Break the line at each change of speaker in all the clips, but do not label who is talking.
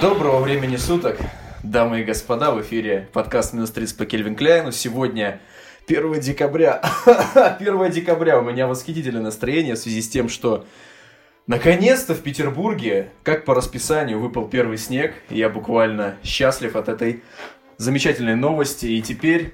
Доброго времени суток, дамы и господа, в эфире подкаст «Минус 30» по Кельвин Кляйну. Сегодня 1 декабря. 1 декабря у меня восхитительное настроение в связи с тем, что наконец-то в Петербурге, как по расписанию, выпал первый снег. Я буквально счастлив от этой замечательной новости. И теперь,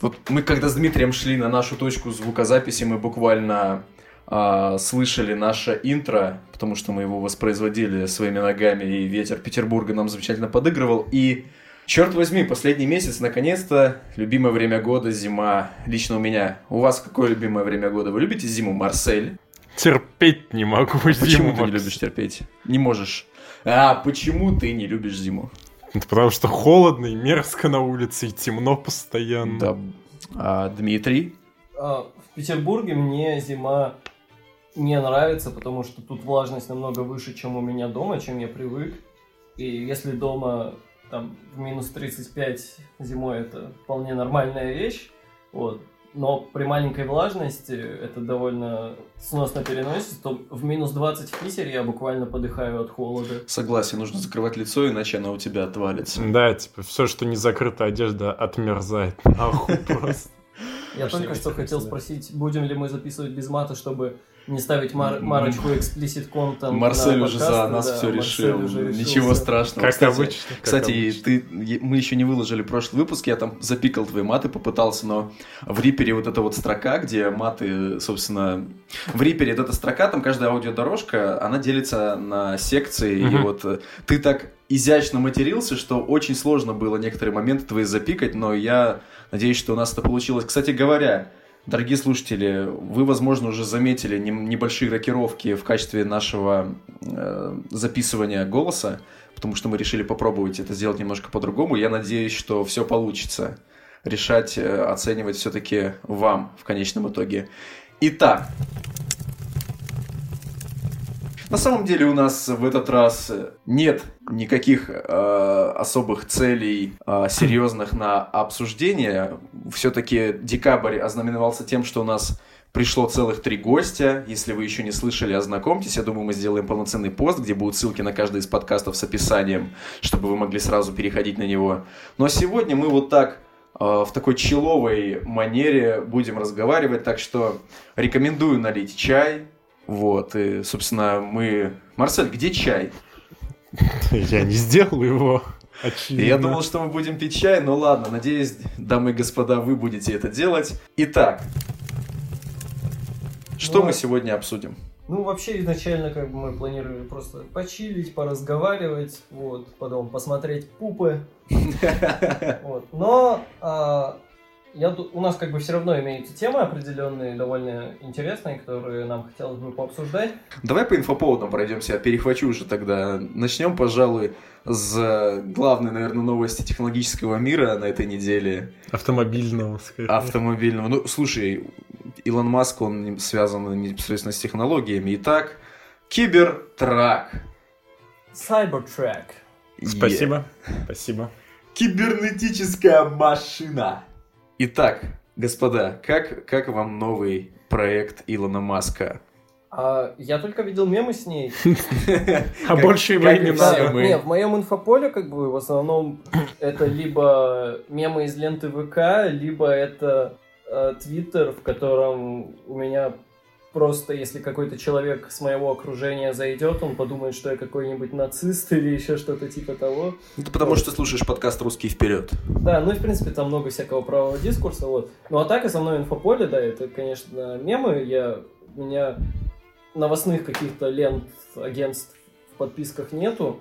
вот мы когда с Дмитрием шли на нашу точку звукозаписи, мы буквально а, слышали наше интро, потому что мы его воспроизводили своими ногами, и ветер Петербурга нам замечательно подыгрывал. И черт возьми, последний месяц, наконец-то, любимое время года, зима. Лично у меня. У вас какое любимое время года? Вы любите зиму, Марсель?
Терпеть не могу
Почему
зиму.
ты не любишь терпеть? Не можешь. А, почему ты не любишь зиму?
Это потому что холодно и мерзко на улице, и темно постоянно.
Да. А, Дмитрий?
А, В Петербурге мне зима не нравится, потому что тут влажность намного выше, чем у меня дома, чем я привык. И если дома там в минус 35 зимой это вполне нормальная вещь, вот, но при маленькой влажности это довольно сносно переносится, то в минус 20 в Питере я буквально подыхаю от холода.
Согласен, нужно закрывать лицо, иначе оно у тебя отвалится.
Да, типа, все, что не закрыта одежда, отмерзает. Нахуй просто.
Я только что хотел спросить, будем ли мы записывать без мата, чтобы не ставить мар- марочку explicit content
Марсель
на
уже за нас
да,
все решил.
уже решился.
Ничего страшного.
Как
Кстати,
обычно. как
Кстати,
обычно.
ты, мы еще не выложили прошлый выпуск, я там запикал твои маты, попытался, но в Рипере вот эта вот строка, где маты, собственно, в Рипере вот эта строка, там каждая аудиодорожка, она делится на секции, и
Мгм.
вот э, ты так изящно матерился, что очень сложно было некоторые моменты твои запикать, но я надеюсь, что у нас это получилось. Кстати говоря, Дорогие слушатели, вы, возможно, уже заметили небольшие рокировки в качестве нашего э, записывания голоса, потому что мы решили попробовать это сделать немножко по-другому. Я надеюсь, что все получится. Решать, э, оценивать все-таки вам в конечном итоге. Итак, на самом деле у нас в этот раз нет никаких э, особых целей э, серьезных на обсуждение. Все-таки декабрь ознаменовался тем, что у нас пришло целых три гостя. Если вы еще не слышали, ознакомьтесь. Я думаю, мы сделаем полноценный пост, где будут ссылки на каждый из подкастов с описанием, чтобы вы могли сразу переходить на него. Но сегодня мы вот так э, в такой человой манере будем разговаривать, так что рекомендую налить чай. Вот, и, собственно, мы... Марсель, где чай?
Я не сделал его. Очевидно.
Я думал, что мы будем пить чай, но ладно, надеюсь, дамы и господа, вы будете это делать. Итак, что
Ну,
мы сегодня обсудим?
Ну, вообще, изначально, как бы, мы планировали просто почилить, поразговаривать, вот, потом посмотреть пупы, вот. Но а, я, у нас, как бы, все равно имеются темы определенные, довольно интересные, которые нам хотелось бы пообсуждать.
Давай по инфоповодам пройдемся, я перехвачу уже тогда. Начнем, пожалуй, с главной, наверное, новости технологического мира на этой неделе.
Автомобильного, скорее.
Автомобильного. Ну, слушай, Илон Маск, он не- связан непосредственно с технологиями. Итак, Кибертрак.
Cybertruck.
Спасибо. Спасибо.
Кибернетическая машина. Итак, господа, как, как вам новый проект Илона Маска?
А, я только видел мемы с ней.
А больше его не надо.
мы.
Не, в моем инфополе, как бы, в основном, это либо мемы из ленты ВК, либо это э, Твиттер, в котором у меня просто, если какой-то человек с моего окружения зайдет, он подумает, что я какой-нибудь нацист или еще что-то типа того.
Это потому что ты слушаешь подкаст «Русский вперед».
Да, ну и в принципе там много всякого правого дискурса, вот. Ну а так основное инфополе, да, это, конечно, мемы. Я, у меня новостных каких-то лент агентств в подписках нету,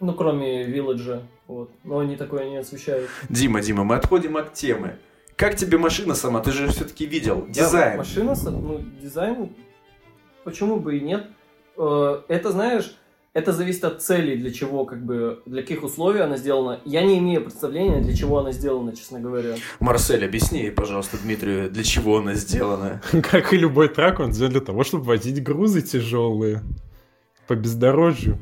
ну кроме Вилладжа, вот. Но они такое не освещают.
Дима, Дима, мы отходим от темы. Как тебе машина сама? Ты же все-таки видел.
Да,
Дизайн.
машина, с- ну, дизайн, почему бы и нет. Э, Это, знаешь, это зависит от целей, для чего, как бы, для каких условий она сделана. Я не имею представления, для чего она сделана, честно говоря.
Марсель, объясни, пожалуйста, Дмитрию, для чего она сделана.
Как и любой трак, он сделан для того, чтобы возить грузы тяжелые по бездорожью.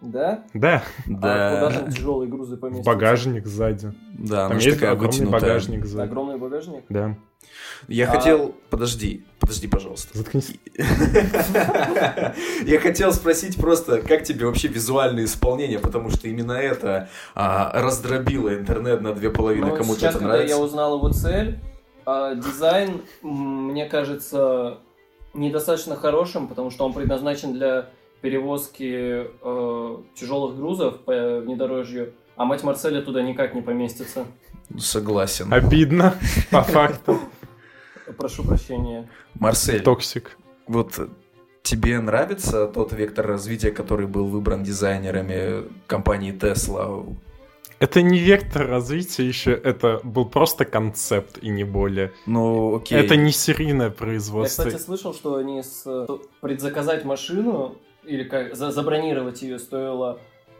Да?
Да,
А куда
Да,
там тяжелые грузы поместятся?
багажник сзади.
да,
Там
же
есть
такая
огромный
вытянутая.
багажник сзади.
Огромный багажник?
Да.
Я
А-
хотел... Подожди, подожди, пожалуйста.
Заткнись.
Я хотел спросить просто, как тебе вообще визуальное исполнение, потому что именно это а, раздробило интернет на две половины.
Ну,
Кому-то
сейчас,
это
когда
нравится.
я узнал его цель, а, дизайн, мне кажется, недостаточно хорошим, потому что он предназначен для перевозки э, тяжелых грузов по внедорожью, а мать Марселя туда никак не поместится.
Согласен.
Обидно, по факту.
Прошу прощения.
Марсель,
toxic.
вот тебе нравится тот вектор развития, который был выбран дизайнерами компании Tesla?
Это не вектор развития еще, это был просто концепт и не более.
Ну, окей.
Это не серийное
Я,
производство.
кстати, слышал, что они с, э, предзаказать машину или как за- забронировать ее стоило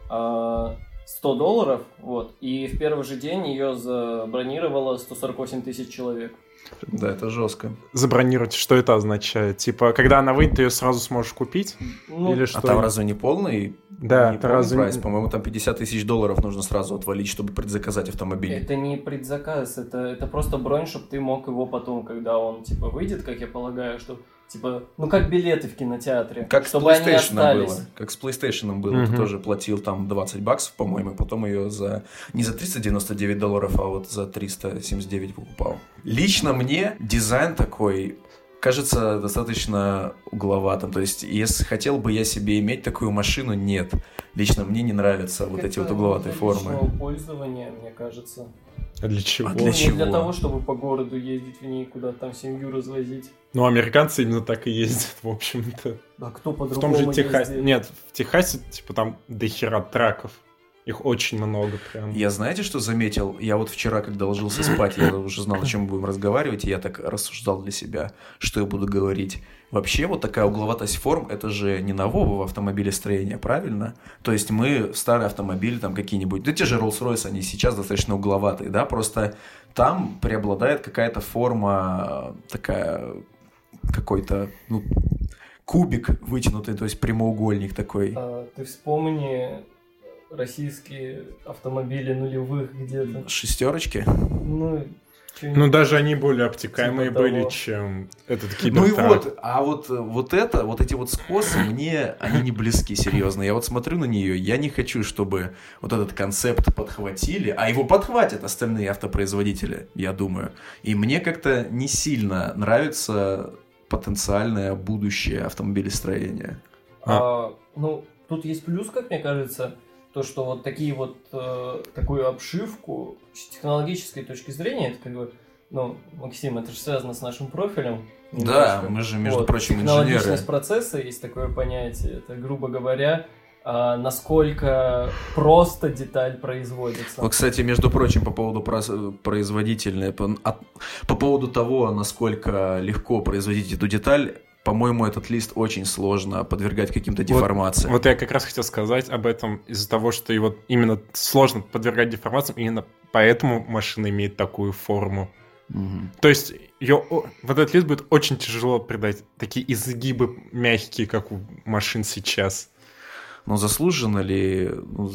а, 100 долларов, вот, и в первый же день ее забронировало 148 тысяч человек.
Да, это жестко.
Забронировать, что это означает? Типа, когда она выйдет, ты ее сразу сможешь купить?
Ну,
Или
А
что?
там разве не полный?
Да,
не
это
полный
разве-
прайс? По-моему, там 50 тысяч долларов нужно сразу отвалить, чтобы предзаказать автомобиль.
Это не предзаказ, это, это просто бронь, чтобы ты мог его потом, когда он типа выйдет, как я полагаю, что типа, ну как билеты в кинотеатре,
Как
чтобы
с PlayStation было. Как с PlayStation было. Ты
Мгм.
тоже платил там 20 баксов, по-моему, потом ее за не за 399 долларов, а вот за 379 покупал. Лично мне дизайн такой кажется достаточно угловатым. То есть, если хотел бы я себе иметь такую машину, нет. Лично мне не нравятся вот эти вот угловатые формы.
пользования, мне кажется.
А для чего?
А
Ну,
для
не
чего?
для того, чтобы по городу ездить в ней, куда там семью развозить.
Ну, американцы именно так и ездят, в общем-то.
А кто
В
по-другому
том же Техасе. Нет, в Техасе, типа, там дохера траков. Их очень много прям.
Я знаете, что заметил? Я вот вчера, когда ложился спать, я уже знал, о чем мы будем разговаривать, и я так рассуждал для себя, что я буду говорить. Вообще, вот такая угловатость форм, это же не нового в автомобилестроении, правильно? То есть мы старые автомобили, там какие-нибудь, да те же Rolls-Royce, они сейчас достаточно угловатые, да, просто там преобладает какая-то форма э, такая, какой-то, ну, кубик вытянутый, то есть прямоугольник такой.
А, ты вспомни российские автомобили нулевых где-то.
Шестерочки?
Ну.
Ну, даже они более обтекаемые
Типа
были,
того.
чем этот
Ну и вот, а вот, вот это, вот эти вот скосы, мне они не близки, серьезно. Я вот смотрю на нее, я не хочу, чтобы вот этот концепт подхватили, а его подхватят остальные автопроизводители, я думаю. И мне как-то не сильно нравится потенциальное будущее автомобилестроения.
А, ну, тут есть плюс, как мне кажется, то, что вот такие вот, э, такую обшивку с технологической точки зрения, это как бы, ну, Максим, это же связано с нашим профилем.
Да,
немножко.
мы же, между
Вот,
прочим, инженеры.
Технологичность процесса, есть такое понятие, это, грубо говоря, а, насколько просто деталь производится.
Вот, кстати, между прочим, по поводу производительной, по, от- по поводу того, насколько легко производить эту деталь, по-моему, этот лист очень сложно подвергать каким-то деформациям.
Вот я как раз хотел сказать об этом из-за того, что его именно сложно подвергать деформациям, именно поэтому машина имеет такую форму.
Мгм.
То есть ее, вот этот лист будет очень тяжело придать такие изгибы мягкие, как у машин сейчас.
Но заслуженно ли, ну,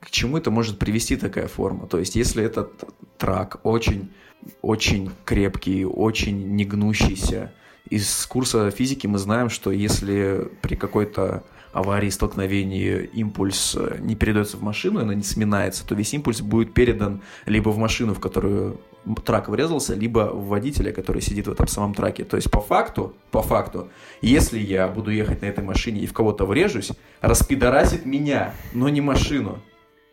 к чему это может привести такая форма? То есть, если этот трак очень, очень крепкий, очень негнущийся, из курса физики мы знаем, что если при какой-то аварии, столкновении импульс э, не передается в машину, она не сминается, то весь импульс будет передан либо в машину, в которую трак врезался, либо в водителя, который сидит в этом самом траке. То есть по факту, по факту, если я буду ехать на этой машине и в кого-то врежусь, распидорасит меня, но не машину.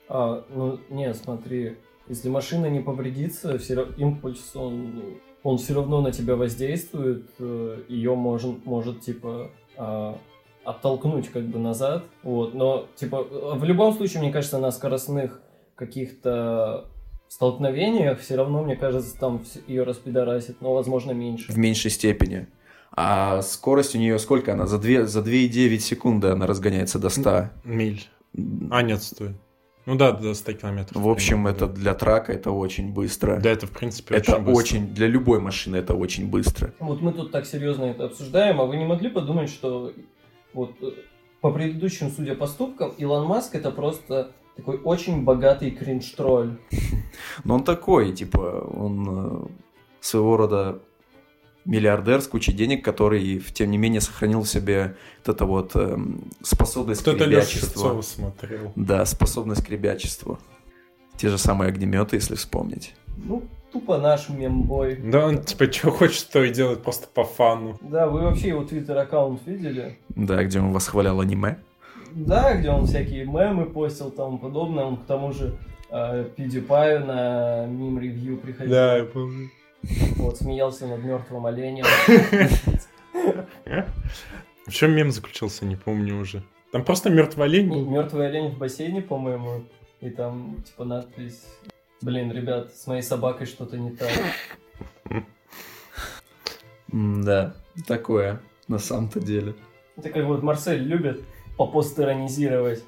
А, ну, не, смотри, если машина не повредится, все импульс, он, он все равно на тебя воздействует, ее может, может типа, а, оттолкнуть как бы назад, вот, но, типа, в любом случае, мне кажется, на скоростных каких-то столкновениях все равно, мне кажется, там ее распидорасит, но, возможно, меньше.
В меньшей степени. А скорость у нее сколько она? За, две, за 2,9 секунды она разгоняется до 100.
Миль. А, нет, стой. Ну да, до 100 километров.
В общем, это
да.
для трака это очень быстро.
Да, это в принципе
это
очень быстро.
очень, для любой машины это очень быстро.
Вот мы тут так серьезно это обсуждаем, а вы не могли подумать, что вот э, по предыдущим, судя поступкам, Илон Маск это просто такой очень богатый кринж-тролль.
Но он такой, типа, он э, своего рода миллиардер с кучей денег, который, тем не менее, сохранил в себе вот это вот эм, способность
Кто-то
к ребячеству.
Смотрел.
Да, способность к ребячеству. Те же самые огнеметы, если вспомнить.
Ну, тупо наш мембой.
Да, он типа что хочет, то и делает просто по фану.
Да, вы вообще его твиттер-аккаунт видели?
Да, где он восхвалял аниме.
Да, где он всякие мемы постил и тому подобное. Он к тому же э, PewDiePie на мим-ревью приходил.
Да, я помню.
Вот, смеялся над мертвым оленем.
В чем мем заключался, не помню уже. Там просто мертвый олень был.
Мертвый олень в бассейне, по-моему. И там, типа, надпись... Блин, ребят, с моей собакой что-то не так.
Да, такое, на самом-то деле.
Это как вот Марсель любит попостеронизировать.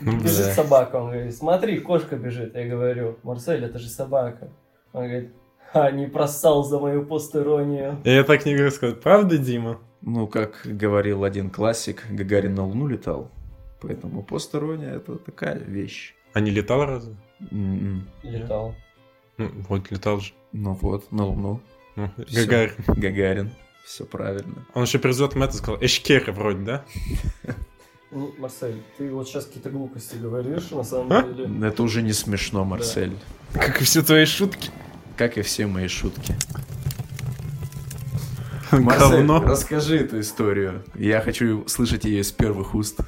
Ну,
Бежит
Да.
собака, он говорит, смотри, кошка бежит. Я говорю, Марсель, это же собака. Он говорит, а, не просал за мою постеронию.
Я так не говорю сказать. Правда, Дима?
Ну, как говорил один классик, Гагарин на Луну летал. Поэтому посторонняя это такая вещь.
А не летал разве?
М-м.
Летал.
Ну, вот летал же.
Ну вот, на Луну.
Ну,
Всё.
Гагарин.
Гагарин. Все правильно.
Он еще президентом это сказал. Эшкеры вроде, да?
Ну, Марсель, ты вот сейчас какие-то глупости говоришь, на самом
А?
деле.
Это уже не смешно, Марсель.
Как и все твои шутки.
Как и все мои шутки. Марсель,
Говно.
расскажи эту историю. Я хочу слышать ее из первых уст.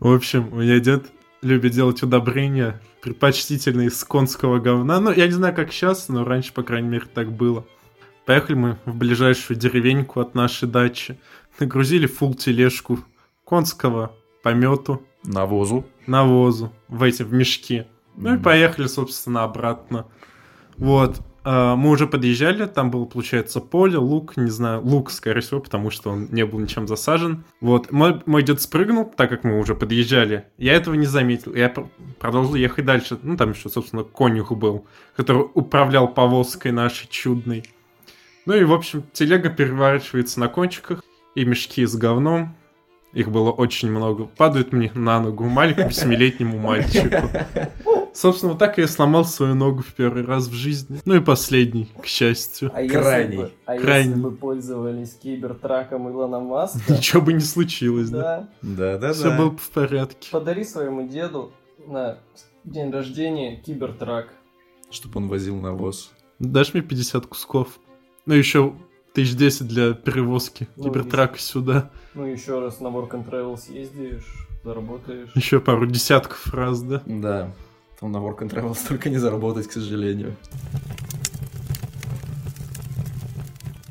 В общем, у меня дед любит делать удобрения, предпочтительно из конского говна. Ну, я не знаю, как сейчас, но раньше, по крайней мере, так было. Поехали мы в ближайшую деревеньку от нашей дачи. Нагрузили фул тележку конского помету,
Навозу.
навозу в эти, в мешки. Ну и поехали, собственно, обратно. Вот. А, Мы уже подъезжали, там было, получается, поле, лук, не знаю, лук, скорее всего, потому что он не был ничем засажен. Вот, мой, мой дед спрыгнул, так как мы уже подъезжали. Я этого не заметил, я пр- продолжил ехать дальше. Ну, там еще, собственно, конюх был, который управлял повозкой нашей чудной. Ну и, в общем, телега переворачивается на кончиках, и мешки с говном. Их было очень много. Падают мне на ногу маленькому семилетнему мальчику. Собственно, вот так я сломал свою ногу в первый раз в жизни. Ну и последний, к счастью.
А
Крайний.
если бы, а
Крайний.
если бы пользовались кибертраком Илона Маска,
Ничего бы не случилось, да?
да,
Да-да-да.
Все было бы в порядке.
подари своему деду на день рождения кибертрак.
Чтобы он возил навоз.
Дашь мне 50 кусков? Ну еще тысяч десять для перевозки
Ну,
кибертрака сюда.
Ну, еще раз на Work and Travel съездишь, заработаешь.
Еще пару десятков раз, да?
Да. Там на Work and Travel столько не заработать, к сожалению.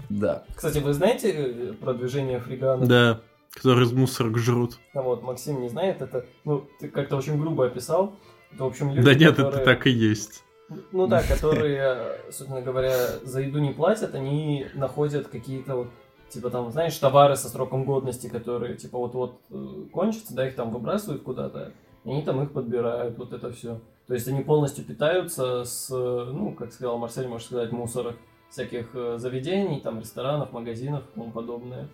Да.
Кстати, вы знаете э, про движение фригана?
Да. Которые из мусорок жрут.
А вот, Максим не знает, это, ну, ты как-то очень грубо описал. Это, в общем, люди,
Да нет,
которые...
это так и есть.
Ну да, которые, собственно говоря, за еду не платят, они находят какие-то вот, типа там, знаешь, товары со сроком годности, которые, типа, вот-вот э, кончатся, да, их там выбрасывают куда-то, и они там их подбирают, вот это все. То есть они полностью питаются с, ну, как сказал Марсель, можно сказать, мусорок всяких э, заведений, там, ресторанов, магазинов и тому подобное.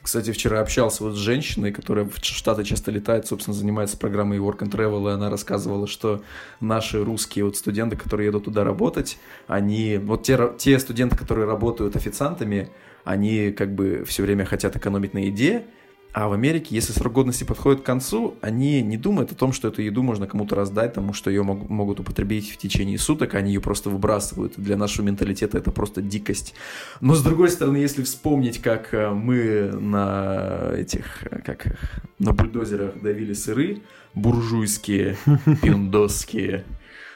Кстати, вчера общался вот с женщиной, которая в Штаты часто летает, собственно, занимается программой Work and Travel, и она рассказывала, что наши русские вот студенты, которые едут туда работать, они, вот те, те студенты, которые работают официантами, они как бы все время хотят экономить на еде, а в Америке, если срок годности подходит к концу, они не думают о том, что эту еду можно кому-то раздать, потому что ее мог- могут употребить в течение суток, они ее просто выбрасывают. Для нашего менталитета это просто дикость. Но с другой стороны, если вспомнить, как э, мы на этих, э, как на бульдозерах давили сыры, буржуйские, пиндосские,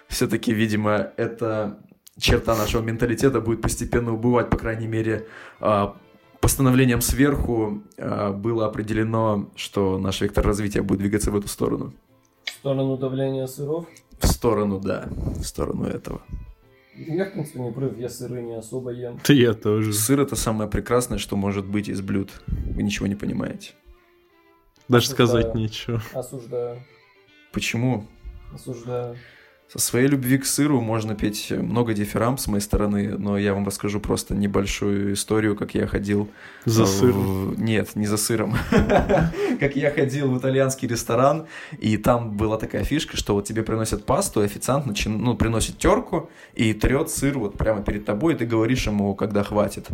все-таки, видимо, эта черта нашего менталитета будет постепенно убывать, по крайней мере, а, постановлением сверху а, было определено, что наш вектор развития будет двигаться в эту сторону.
В сторону давления сыров.
В сторону, да, в сторону этого.
Я, в принципе, не против, я сыры не особо ем.
Ты я тоже.
Сыр это самое прекрасное, что может быть из блюд. Вы ничего не понимаете.
Даже
Осуждаю.
сказать нечего.
Осуждаю,
Почему?
осуждаю.
Со своей любви к сыру можно петь много дифирам с моей стороны, но я вам расскажу просто небольшую историю, как я ходил...
За
в-
сыром.
Нет, не за сыром. Как я ходил в итальянский ресторан, и там была такая фишка, что вот тебе приносят пасту, официант ну, приносит терку и трет сыр вот прямо перед тобой, и ты говоришь ему, когда хватит.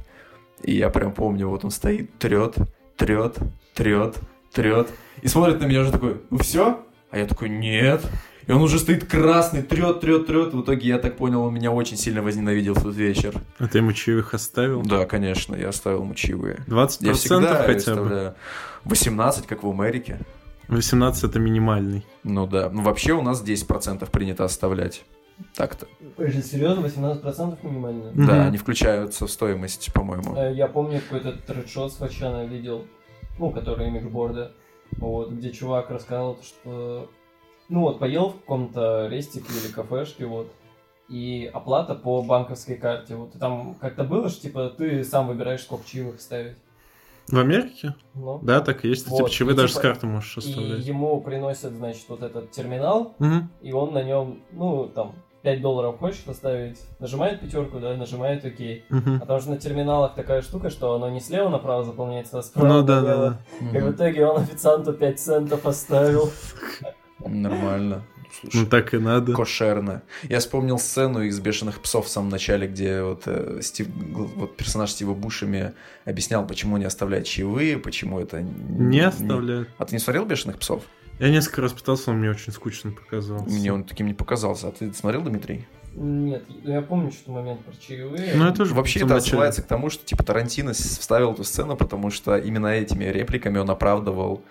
И я прям помню, вот он стоит, трет, трет, трет, трет, и смотрит на меня уже такой, ну все? А я такой, нет. И он уже стоит красный, трет, трет, трет. В итоге, я так понял, он меня очень сильно возненавидел в тот вечер.
А ты ему чаевых оставил?
Да, конечно, я оставил ему чаевые.
20%
Я всегда
хотя бы?
оставляю. 18, как в Америке.
18 это минимальный.
Ну да. Ну вообще у нас 10% принято оставлять. Так-то.
Серьезно, 18% минимально?
Да, они включаются в стоимость, по-моему.
Э, Я помню какой-то тредшот с Фачана видел, ну, который имиджборда, вот, где чувак рассказал, что, ну, вот, поел в каком-то рестике или кафешке, вот, и оплата по банковской карте, вот, и там как-то было, что, типа, ты сам выбираешь, сколько чаевых ставить,
В Америке?
ну,
Да, так и есть.
Вот,
типа, чаевые
и
даже
типа-
с карты можешь
и
оставлять.
ему приносят, значит, вот этот терминал,
Мгм.
и он на нем, ну, там, 5 долларов хочешь поставить, нажимает пятерку, да, нажимает ОК. А потому что на терминалах такая штука, что оно не слева направо заполняется, а справа
Ну да, да, да.
И в
Мгм.
итоге он официанту 5 центов оставил.
Нормально.
Ну
Слушай,
так и надо.
кошерно. Я вспомнил сцену из «Бешеных псов» в самом начале, где вот, э, Стив, вот персонаж Стива Бушами объяснял, почему не оставлять чаевые, почему это...
Не оставляют.
А ты не смотрел «Бешеных псов»?
Я несколько раз пытался, он мне очень скучно показался.
Мне он таким не показался. А ты смотрел, Дмитрий?
Нет, я помню, что момент про чаевые.
Ну, это тоже
Вообще это
начале.
отсылается к тому, что типа Тарантино вставил эту сцену, потому что именно этими репликами он оправдывал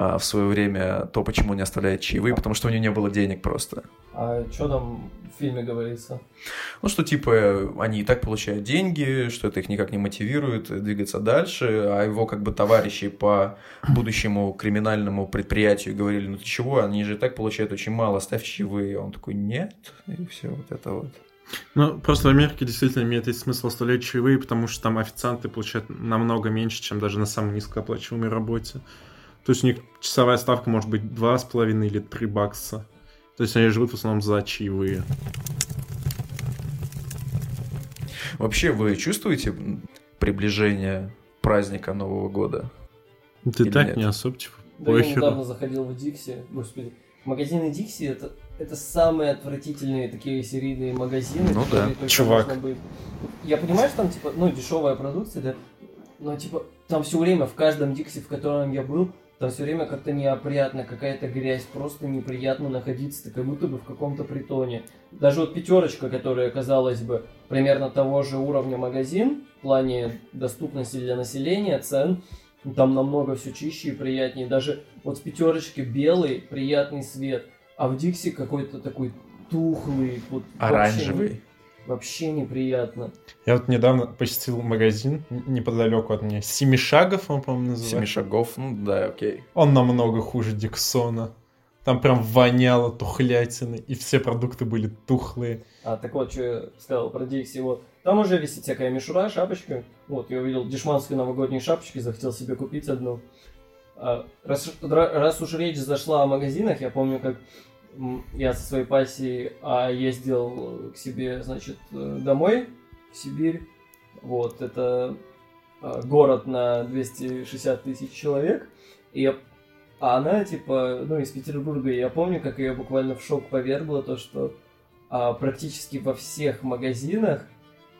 а, в свое время то, почему не оставляет чаевые, потому что у него не было денег просто.
А что там в фильме говорится?
Ну, что типа они и так получают деньги, что это их никак не мотивирует двигаться дальше, а его как бы товарищи по будущему криминальному предприятию говорили, ну ты чего, они же и так получают очень мало, ставь чаевые. А Он такой, нет, и все вот это вот.
Ну, просто в Америке действительно имеет есть смысл оставлять чаевые, потому что там официанты получают намного меньше, чем даже на самой низкооплачиваемой работе. То есть у них часовая ставка может быть 2,5 или 3 бакса. То есть они живут в основном за чаевые.
Вообще, вы чувствуете приближение праздника Нового года?
Ты
Или
так
нет?
не особо, типа,
Да я
похеру.
недавно заходил в Дикси. Господи. Магазины Дикси это, это самые отвратительные такие серийные магазины.
Ну
которые
да.
Чувак.
быть. Я понимаю, что там типа, ну, дешевая продукция, да. Но типа, там все время, в каждом Дикси, в котором я был, там все время как-то неопрятно, какая-то грязь, просто неприятно находиться, ты как будто бы в каком-то притоне. Даже вот пятерочка, которая, казалось бы, примерно того же уровня магазин, в плане доступности для населения, цен, там намного все чище и приятнее. Даже вот в пятерочке белый, приятный свет, а в Дикси какой-то такой тухлый, вот вообще
Оранжевый.
не- Вообще неприятно.
Я вот недавно посетил магазин неподалеку от меня. Семи шагов, он, по-моему,
Семи
называется.
шагов, ну да, окей.
Он намного хуже Диксона. Там прям воняло тухлятиной, и все продукты были тухлые.
А так вот, что я сказал про Дикси, вот. Там уже висит всякая мишура, шапочка. Вот, я увидел дешманские новогодние шапочки, захотел себе купить одну. А, раз, раз уж речь зашла о магазинах, я помню, как я со своей пассией а, ездил к себе, значит, э, домой, в Сибирь. Вот, это а, город на 260 тысяч человек. И я- а она, типа, ну, из Петербурга, я помню, как ее буквально в шок повергла, то, что а, практически во всех магазинах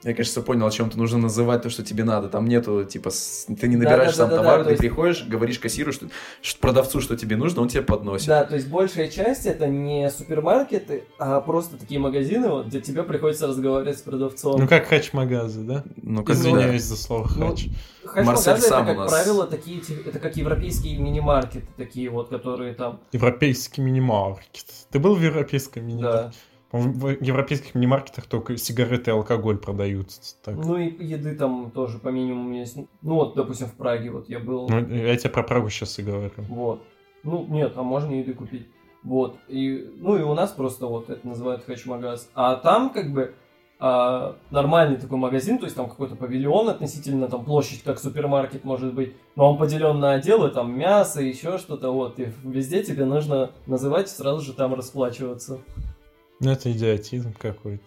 Я, кажется, понял, о чем-то нужно называть то, что тебе надо. Там нету, типа, с- ты не
Да,
набираешь
да,
сам
да, да,
товар,
да,
ты
есть-
приходишь, говоришь кассиру, что, что продавцу, что тебе нужно, он тебе подносит.
Да, то есть большая часть это не супермаркеты, а просто такие магазины, вот, где тебе приходится разговаривать с продавцом.
Ну, как хач-магазы, да?
Ну, как
Извиняюсь за слово
Ну,
хач.
Хач-магазы
Марсель сам
это,
у
как
нас.
правило, такие, это как европейские мини-маркеты, такие вот, которые там,
Европейский мини-маркет. Ты был в европейском
да.
мини-маркете? По-моему, В европейских мини-маркетах только сигареты и алкоголь продаются. Так.
Ну и еды там тоже по минимуму есть. Ну вот, допустим, в Праге вот я был.
Ну, я тебе про Прагу сейчас и говорю.
Вот. Ну, нет, а можно еды купить. Вот. И, ну и у нас просто вот это называют хачмагаз. А там как бы а, нормальный такой магазин, то есть там какой-то павильон относительно, там площадь как супермаркет может быть, но он поделен на отделы, там мясо, еще что-то, вот, и везде тебе нужно называть и сразу же там расплачиваться.
Ну, это идиотизм какой-то.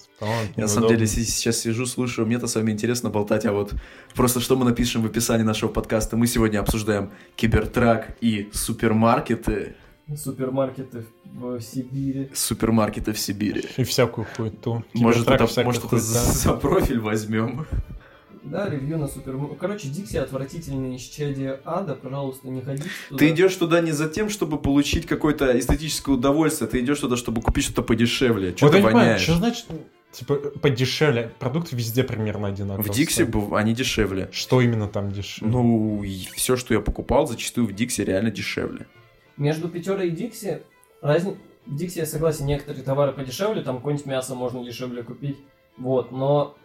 Я на самом деле сейчас сижу, слушаю, мне-то с вами интересно болтать, а вот просто что мы напишем в описании нашего подкаста. Мы сегодня обсуждаем кибертрак и супермаркеты,
Супермаркеты в Сибири.
супермаркеты в Сибири.
И всякую хуету.
Может, это, может, это за профиль возьмем.
Да, ревью на супер... Короче, Дикси отвратительные исчадия ада, пожалуйста, не ходите туда.
Ты идешь туда не за тем, чтобы получить какое-то эстетическое удовольствие, ты идешь туда, чтобы купить что-то подешевле. Что
Вот
ты воняешь?
что значит, типа, подешевле? Продукты везде примерно одинаковые.
В Дикси они дешевле.
Что именно там дешевле?
Ну, все, что я покупал, зачастую в Дикси реально дешевле.
Между пятерой и Дикси разни... В Дикси, я согласен, некоторые товары подешевле, там какое-нибудь мясо можно дешевле купить. Вот, но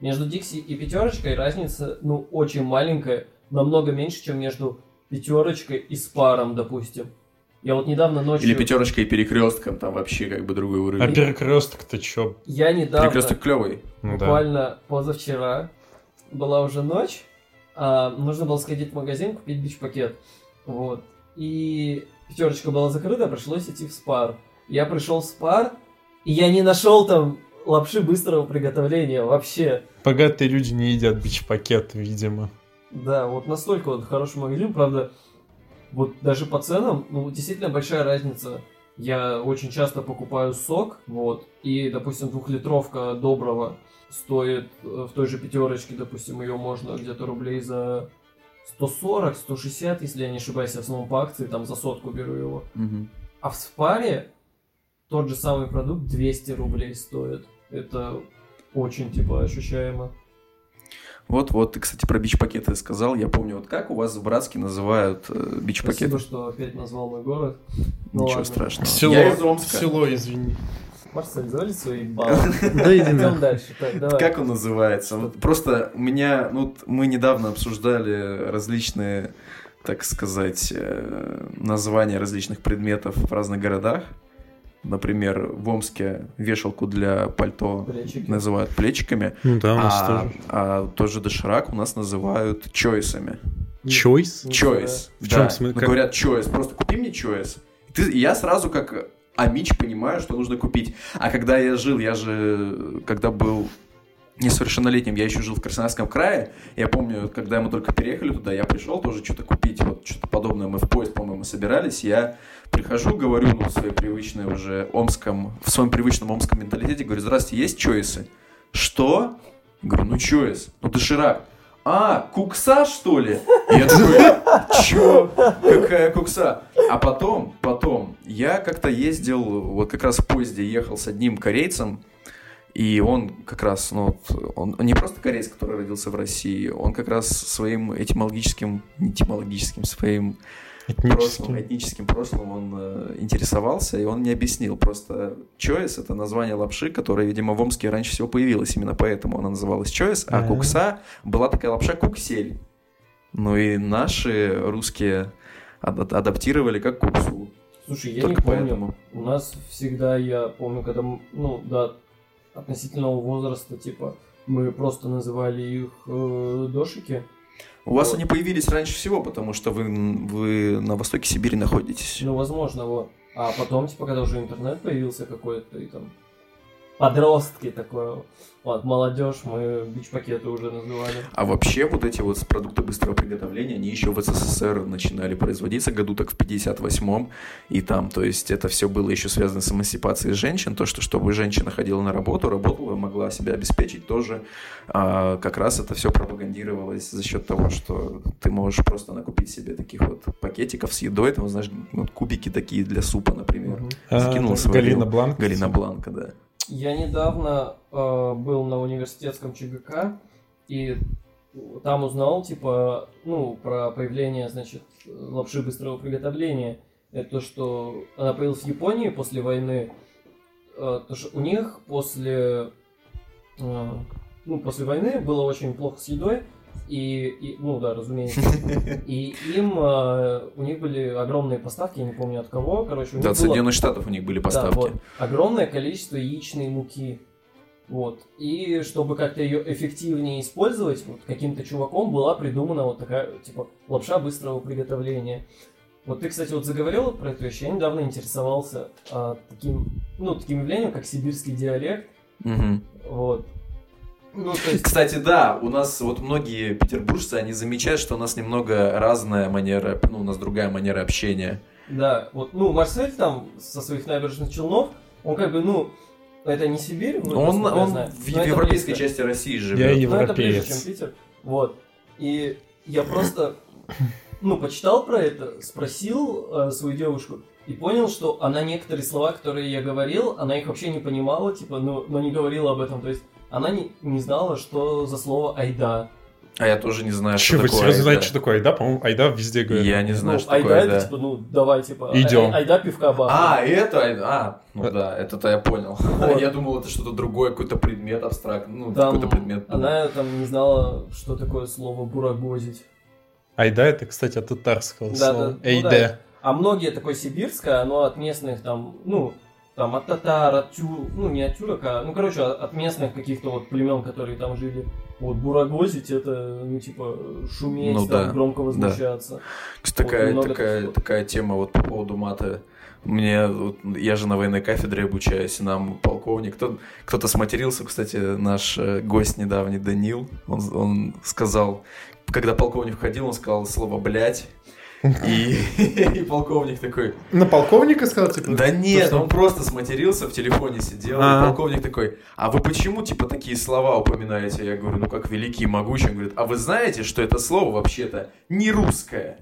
между Дикси и пятерочкой разница, ну, очень маленькая, намного меньше, чем между пятерочкой и спаром, допустим. Я вот недавно ночью...
Или пятерочка и перекрестком, там вообще как бы другой
А
уровень.
перекресток-то чё?
Я недавно...
Перекресток клевый.
Ну да.
буквально позавчера была уже ночь, а, нужно было сходить в магазин, купить бич-пакет. Вот. И пятерочка была закрыта, пришлось идти в спар. Я пришел в спар, и я не нашел там лапши быстрого приготовления вообще.
Богатые люди не едят бич-пакет, видимо.
Да, вот настолько вот хороший магазин, правда, вот даже по ценам, ну, действительно большая разница. Я очень часто покупаю сок, вот, и, допустим, двухлитровка доброго стоит э, в той же пятерочке, допустим, ее можно где-то рублей за 140, 160, если я не ошибаюсь, я в основном по акции, там за сотку беру его.
Мгм.
А в спаре тот же самый продукт 200 рублей стоит. Это очень, типа, ощущаемо.
Вот-вот, ты, кстати, про бич-пакеты сказал. Я помню, вот как у вас в Братске называют э, бич-пакеты?
Спасибо, что опять назвал мой город. Ну
Ничего
ладно.
страшного.
Село,
Я из Омска.
село, извини.
Марсель, завали свои баллы.
Да
Идем дальше.
Как он называется? Просто у меня, ну, мы недавно обсуждали различные, так сказать, э, названия различных предметов в разных городах. Например, в Омске вешалку для пальто
Плечики.
называют плечиками,
Ну да, у нас
а,
тоже.
а тоже доширак у нас называют чойсами.
Чойс?
Не
Choice.
В
да.
чём смысл?
Ну,
Как-
говорят choice, просто купи мне choice. И, ты- и я сразу как амич понимаю, что нужно купить. А когда я жил, я же, когда был несовершеннолетним, я еще жил в Краснодарском крае. Я помню, когда мы только переехали туда, я пришел тоже что-то купить, вот что-то подобное. Мы в поезд, по-моему, собирались. Я прихожу, говорю, ну, в своей привычной уже омском, в своем привычном омском менталитете, говорю, здравствуйте, есть чойсы? Что? Говорю, ну чойс, ну доширак. А, кукса, что ли? Я такой, чё? Какая кукса? А потом, потом, я как-то ездил, вот как раз в поезде ехал с одним корейцем, и он как раз, ну, вот, он, не просто корейец, который родился в России, он как раз своим этимологическим, не этимологическим, своим прошлым,
Этнический.
этническим прошлым он э, интересовался, и он мне объяснил. Просто choice — это название лапши, которая, видимо, в Омске раньше всего появилась. Именно поэтому она называлась choice, а
А.
кукса была такая лапша куксель. Ну и наши русские ад- адаптировали как куксу.
Слушай, я
Только
не помню.
поэтому.
У нас всегда, я помню, когда, ну, до относительного возраста, типа, мы просто называли их э, дошики.
У вас
Вот.
они появились раньше всего, потому что вы, вы на востоке Сибири находитесь.
Ну, возможно, вот. А потом, типа, когда уже интернет появился какой-то, и там подростки такое, вот, молодежь, мы бич-пакеты уже называли.
А вообще вот эти вот продукты быстрого приготовления, они еще в СССР начинали производиться году так в 58-м, и там, то есть это все было еще связано с эмансипацией женщин, то, что чтобы женщина ходила на работу, работала, могла себя обеспечить, тоже а, как раз это все пропагандировалось за счет того, что ты можешь просто накупить себе таких вот пакетиков с едой, там, знаешь, вот кубики такие для супа, например.
Мгм.
А,
Закинул,
так,
сварил.
Галина Бланк.
Галина Бланка, да.
Я недавно э, был на университетском ЧГК, и там узнал, типа, ну, про появление, значит, лапши быстрого приготовления. Это то, что она появилась в Японии после войны. Э, то, что у них после, э, ну, после войны было очень плохо с едой, и, и- ну да, разумеется. И им, э, у них были огромные поставки, я не помню от кого, короче, у
Да, от
было
Соединенных Штатов у них были
да,
поставки.
вот. Огромное количество яичной муки. Вот. И чтобы как-то ее эффективнее использовать, вот каким-то чуваком была придумана вот такая, типа, лапша быстрого приготовления. Вот ты, кстати, вот заговорил про эту вещь. Я недавно интересовался а, таким, ну, таким явлением, как сибирский диалект.
Мгм.
Вот. Ну, есть,
Кстати, да, у нас вот многие петербуржцы, они замечают, что у нас немного разная манера, ну, у нас другая манера общения.
да, вот, ну, Марсель там со своих набережных Челнов, он как бы, ну, это не Сибирь, ну,
Он,
я
он
знаю,
в
но это
европейской
близко.
части России
Я
живет.
и-
Ну, это ближе,
Европеец.
чем Питер. Вот. И я просто, ну, почитал про это, спросил э, свою девушку и понял, что она некоторые слова, которые я говорил, она их вообще не понимала, типа, ну, но не говорила об этом. То есть она не, не знала, что за слово айда.
А я тоже не знаю,
Че,
что
вы
такое
серьезно знаете,
айда.
что такое айда? По-моему, айда везде говорят.
Я не знаю,
ну,
что
айда
такое
это
айда.
типа, ну, давай, типа,
Идём.
ай- айда пивка баха.
А, это айда. А, ну да, это-то я понял.
Вот.
Я думал, это что-то другое, какой-то предмет абстрактный. Ну,
Там
какой-то предмет.
она там не знала, что такое слово бурагозить.
Айда это, кстати, от татарского
Да,
слова.
да, ну да. А многие такое сибирское, оно от местных там, ну, там от татар, от тю, ну не от тюрок, а, ну короче, от от местных каких-то вот племен, которые там жили. Вот бурагозить это, ну типа, шуметь,
Ну
там,
да,
громко возмущаться.
Кстати, такая,
много
такая,
таких.
такая тема вот по поводу мата. Мне, вот, я же на военной кафедре обучаюсь, нам полковник, кто, кто-то сматерился, кстати, наш э, гость недавний Данил, он, он сказал, когда полковник входил, он сказал слово «блядь», и, и полковник такой,
На полковника сказал, типа?
да нет,
что?
он просто сматерился, в телефоне сидел,
А.
и полковник такой, а вы почему, типа, такие слова упоминаете? Я говорю, ну как великий и могучий. Он говорит, а вы знаете, что это слово вообще-то не русское?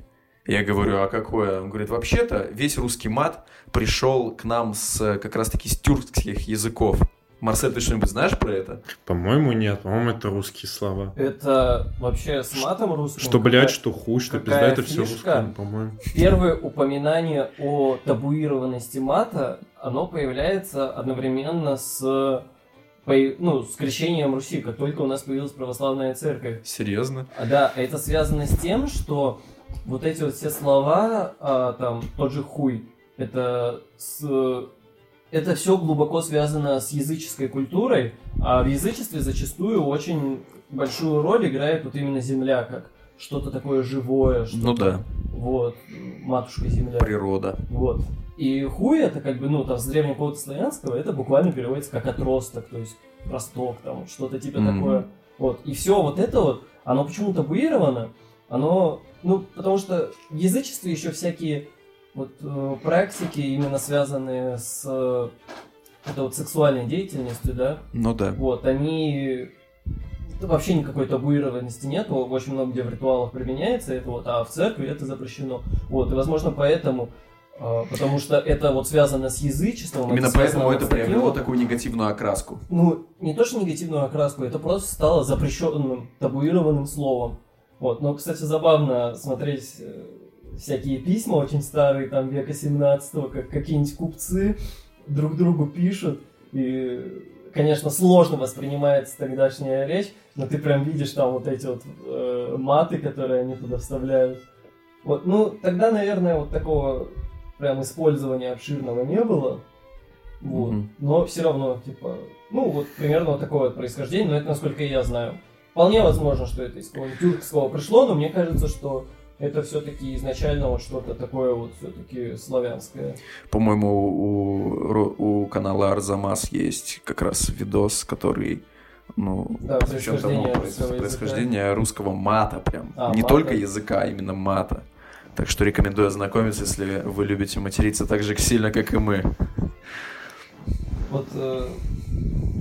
Я говорю, а какое? Он говорит, вообще-то весь русский мат пришел к нам с как раз-таки с тюркских языков. Марсель, ты что-нибудь знаешь про это?
По-моему, нет. По-моему, это русские слова.
Это вообще с матом русским.
Что, блядь,
какая-
что хуй, что пизда, это все русское, по-моему.
Первое упоминание о табуированности мата, оно появляется одновременно с, ну, с крещением Руси, как только у нас появилась православная церковь.
Серьезно?
А, Да, это связано с тем, что вот эти вот все слова, а, там, тот же хуй, это с... Это все глубоко связано с языческой культурой, а в язычестве зачастую очень большую роль играет вот именно земля, как что-то такое живое, что
Ну да,
вот, матушка земля.
природа.
Вот. И хуй это как бы, ну, там, с древнего какого-то славянского, это буквально переводится как отросток, то есть росток, там, что-то типа
Мгм.
такое. Вот. И все вот это вот, оно почему табуировано, оно, ну, потому что в язычестве еще всякие вот э, практики, именно связанные с э, это вот сексуальной деятельностью, да,
Ну да.
вот, они вообще никакой табуированности нет, очень много где в ритуалах применяется это вот, а в церкви это запрещено. Вот, и возможно поэтому, а, потому что это вот связано с язычеством.
Именно
связано
поэтому это приобрело
вот-
такую негативную окраску.
ну, не то, что негативную окраску, это просто стало запрещенным, табуированным словом. Вот, но, кстати, забавно смотреть э, всякие письма очень старые, там, века 17 как какие-нибудь купцы друг другу пишут, и, конечно, сложно воспринимается тогдашняя речь, но ты прям видишь там вот эти вот э, маты, которые они туда вставляют. Вот, ну, тогда, наверное, вот такого прям использования обширного не было. Вот.
Мгм.
Но все равно, типа, ну, вот примерно вот такое вот происхождение, но это насколько я знаю. Вполне возможно, что это из какого-нибудь тюркского пришло, но мне кажется, что это все-таки изначально вот что-то такое вот все-таки славянское.
По-моему, у, у канала Арзамас есть как раз видос, который ну,
Да,
посвящен тому
происхождение русского языка.
происхождения русского мата прям.
А,
Не
мата.
только языка, а именно мата. Так что рекомендую ознакомиться, если вы любите материться так же сильно, как и мы.
Вот э,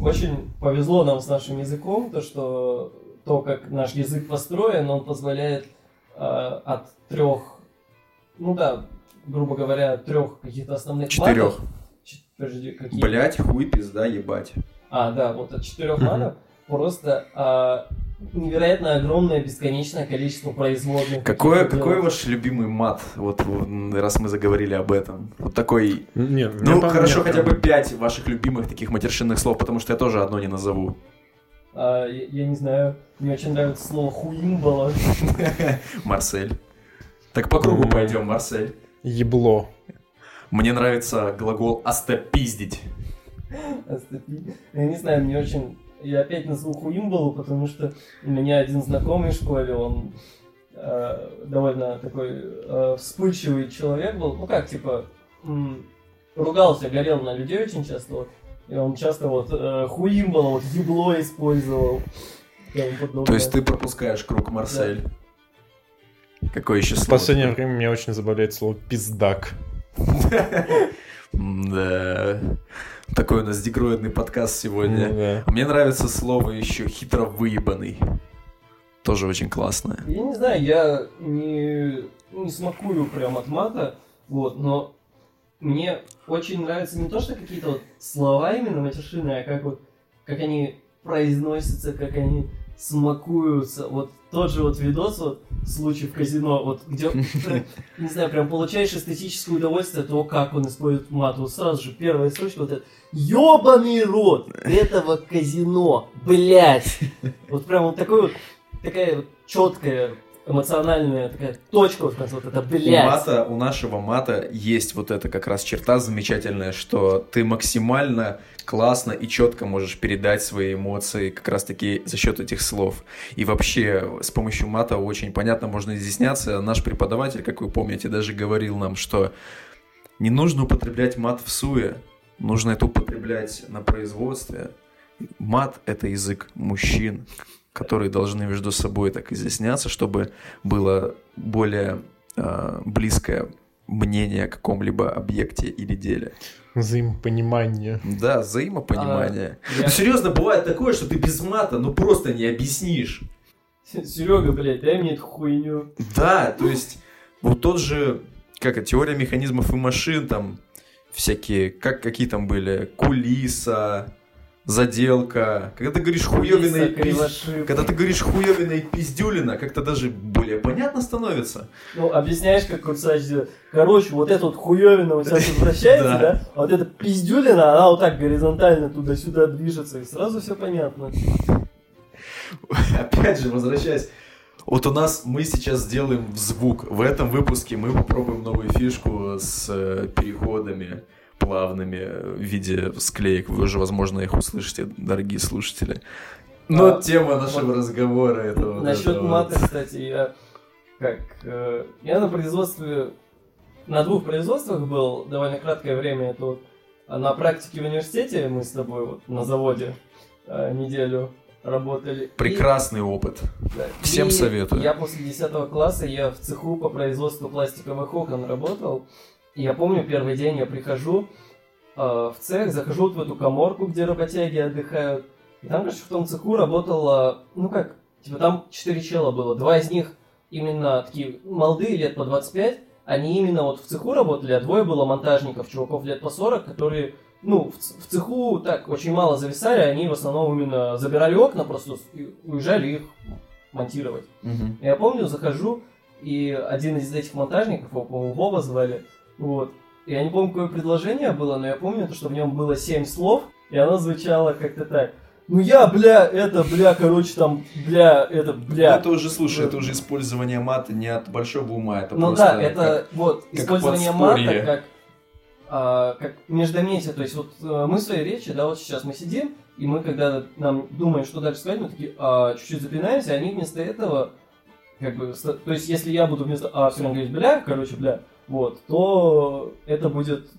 очень повезло нам с нашим языком, то что то, как наш язык построен, он позволяет от трех, ну да, грубо говоря, трех каких-то основных
Четырех.
матов. Подожди, какие?
Блять, хуй, пизда, ебать.
А, да, вот от четырех матов просто а, невероятно огромное бесконечное количество производных.
Какой, какой ваш любимый мат? Вот раз мы заговорили об этом. Вот такой.
Не, у меня,
Ну, хорошо,
нет
хотя бы пять ваших любимых таких матершинных слов, потому что я тоже одно не назову.
А, я, я не знаю, мне очень нравится слово хуимбала.
Марсель. Так по кругу пойдем, Марсель.
Ебло.
Мне нравится глагол «остопиздить».
Остапи. Я не знаю, мне очень... Я опять назову хуимбалу, потому что у меня один знакомый в школе, он э, довольно такой э, вспыльчивый человек был. Ну как, типа, м, ругался, горел на людей очень часто. И он часто вот э, хуимбало, вот ебло использовал.
То есть ты пропускаешь круг Марсель. Какое еще
В
слово?
последнее время меня очень забавляет слово «пиздак».
Да. Такой у нас дегроидный подкаст сегодня.
Да.
Мне нравится слово еще хитро выебанный. Тоже очень классное.
Я не знаю, я не, не смакую прям от мата, вот, но мне очень нравятся не то, что какие-то вот слова именно матершинные, а как вот, как они произносятся, как они смакуются. Вот тот же вот видос, вот, случай в казино, вот, где, не знаю, прям получаешь эстетическое удовольствие от того, как он использует мат. Вот сразу же первая строчка, вот это, ёбаный рот этого казино, блядь. Вот прям вот такой вот, такая вот четкая эмоциональная такая точка в конце, вот это,
У
блядь.
мата, у нашего мата есть вот эта как раз черта замечательная, что ты максимально классно и четко можешь передать свои эмоции как раз таки за счет этих слов. И вообще с помощью мата очень понятно можно изъясняться. Наш преподаватель, как вы помните, даже говорил нам, что не нужно употреблять мат в суе, нужно это употреблять на производстве. Мат – это язык мужчин, которые должны между собой так изъясняться, чтобы было более э, близкое мнение о каком-либо объекте или деле.
Взаимопонимание.
Да, взаимопонимание.
А, я-
Ну, серьезно, бывает такое, что ты без мата, ну просто не объяснишь.
Серега, блядь, дай мне эту хуйню.
Да, то есть вот тот же, как это, теория механизмов и машин, там всякие, как какие там были, кулиса, заделка. Когда ты говоришь хуёвина и пиз-. Когда ты говоришь хуёвина и пиздюлина, как-то даже более понятно становится.
Ну, объясняешь, как курсач делает. Короче, вот эта вот хуёвина у тебя тут вращается,
Да.
А вот эта пиздюлина, она вот так горизонтально туда-сюда движется, и сразу все понятно.
Опять же, возвращаясь. Вот у нас мы сейчас сделаем звук. В этом выпуске мы попробуем новую фишку с э, переходами плавными э, в виде склеек. Вы уже, возможно, их услышите, дорогие слушатели. Но
А,
тема нашего разговора это вот
Насчет
это вот.
мата, кстати, я как э, я на производстве на двух производствах был довольно краткое время. Это вот а на практике в университете мы с тобой вот на заводе э, неделю работали. И-
Прекрасный опыт.
Да.
Всем
И
советую.
Я после 10 класса, я в цеху по производству пластиковых окон работал. И я помню, первый день я прихожу э, в цех, захожу вот в эту коморку, где работяги отдыхают. И там, короче, в том цеху работало, ну как, типа там 4 чела было. Два из них именно такие молодые, лет по 25. Они именно вот в цеху работали, а двое было монтажников, чуваков лет по 40, которые ну, в, цеху так очень мало зависали, они в основном именно забирали окна просто и уезжали их монтировать.
Мгм.
Я помню, захожу, и один из этих монтажников, его, по-моему, Вова звали, вот. Я не помню, какое предложение было, но я помню, то, что в нем было семь слов, и оно звучало как-то так. Ну я, бля, это, бля, короче, там, бля, это, бля.
Это уже, слушай, это уже использование мата не от большого ума, это
Ну
просто
да, это
как-
вот
как
использование
подспорье.
мата как, а, как междометие. То есть вот э, мы в своей речи, да, вот сейчас мы сидим, и мы когда нам думаем, что дальше сказать, мы такие а, чуть-чуть запинаемся, а они вместо этого, как бы, то есть если я буду вместо а все время говорить бля, короче, бля, вот, то это будет,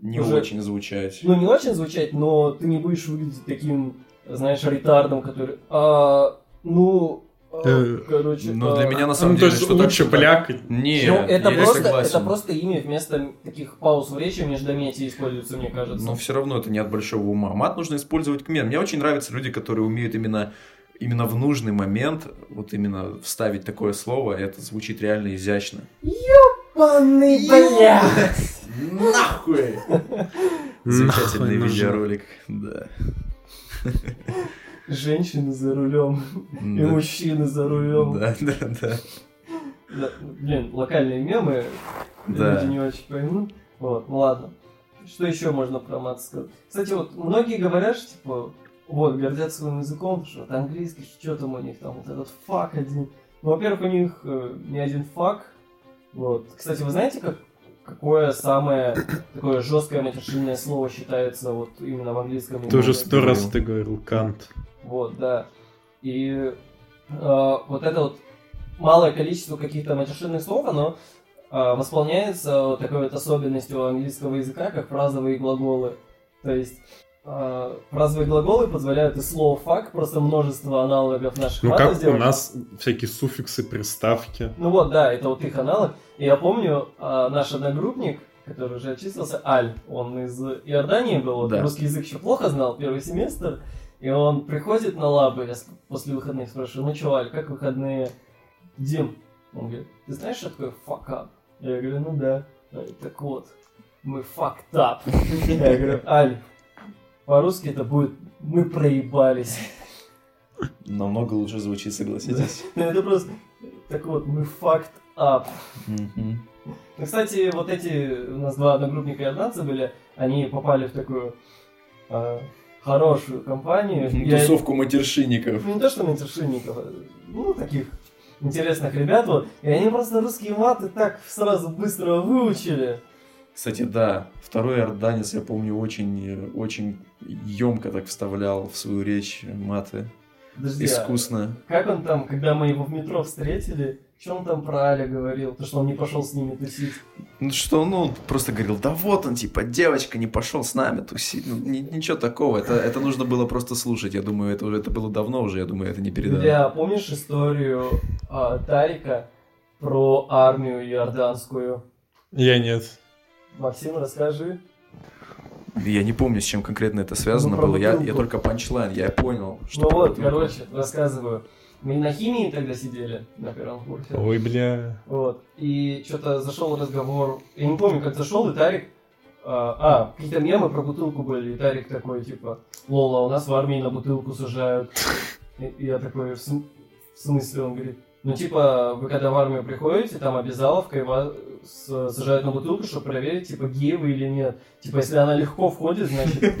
не
уже-
очень звучать.
ну не очень звучать, но ты не будешь выглядеть таким, знаешь, ретардом, который, а, ну, а,
Э,
короче,
Но для
а,
меня на самом
Ну, то
деле,
есть
что
лучше плякать.
Не,
ну, это,
я
просто,
согласен.
это просто имя вместо таких пауз в речи междометий используется, мне кажется.
Но все равно это не от большого ума. Мат нужно использовать к мере. Мне очень нравятся люди, которые умеют именно именно в нужный момент вот именно вставить такое слово, и это звучит реально изящно.
Ёбаный, блядь!
Нахуй! Замечательный видеоролик, да.
Женщины за рулем и мужчины за рулем.
Да, да, да.
Блин, локальные мемы
Да.
люди не очень поймут. Вот, ну ладно. Что еще можно про мат сказать? Кстати, вот многие говорят, что, типа, вот, гордятся своим языком, что это английский, что там у них там, вот этот фак один. Ну, во-первых, у них э, не один фак. Вот. Кстати, вы знаете, как, какое самое такое жесткое матершинное слово считается вот именно в английском языке?
сто раз ты говорил Кант.
Вот, да. И э, вот это вот малое количество каких-то матершинных слов, оно а, восполняется вот такой вот особенностью английского языка, как фразовые глаголы. То есть фразовые глаголы позволяют из слова фак просто множество аналогов наших
Ну, как у
сделать.
нас всякие суффиксы, приставки.
Ну вот, да, это вот их аналог. И я помню, а, наш одногруппник, который уже отчислился, Аль, он из Иордании был,
Да.
русский язык еще плохо знал, первый семестр, и он приходит на лабы, я после выходных спрашиваю, ну чё, Аль, как выходные? Дим, он говорит, ты знаешь, что такое up? Я говорю, ну да. Так вот, мы up. Я говорю, Аль, по-русски это будет мы проебались.
Намного лучше звучит, согласитесь.
Это просто, так вот, мы up.
Мгм.
Ну, кстати, вот эти у нас два одногруппника иорданца были, они попали в такую а, хорошую компанию. Я-
Тусовку матершинников.
Ну, не то, что матершинников, а, ну, таких интересных ребят, вот. И они просто русские маты так сразу быстро выучили.
Кстати, да, второй орданец, я помню, очень, очень емко так вставлял в свою речь маты.
Подожди, а
Искусно.
как он там, когда мы его в метро встретили, что он там про Аля говорил? То, что он не пошел с ними тусить.
Ну что, ну, просто говорил, да вот он, типа, девочка не пошел с нами тусить. Ну, ни- ничего такого, это, это нужно было просто слушать. Я думаю, это уже это было давно уже, я думаю, это не передано.
Бля, помнишь историю а, Тарика про армию иорданскую?
Я нет.
Максим, расскажи.
Я не помню, с чем конкретно это связано
Ну,
было. Я, я только панчлайн, я понял, что...
Ну вот,
бутылку.
короче, рассказываю. Мы на химии тогда сидели на первом курсе.
Ой, бля.
Вот. И что-то зашел разговор. Я не помню, как зашел, и Тарик. А, а, какие-то мемы про бутылку были, и Тарик такой, типа, Лола, у нас в армии на бутылку сажают. И, и я такой, в, см- в смысле? Он говорит, ну, типа, вы когда в армию приходите, там обязаловка, и вас сажают на бутылку, чтобы проверить, типа, гей вы или нет. Типа, если она легко входит, значит,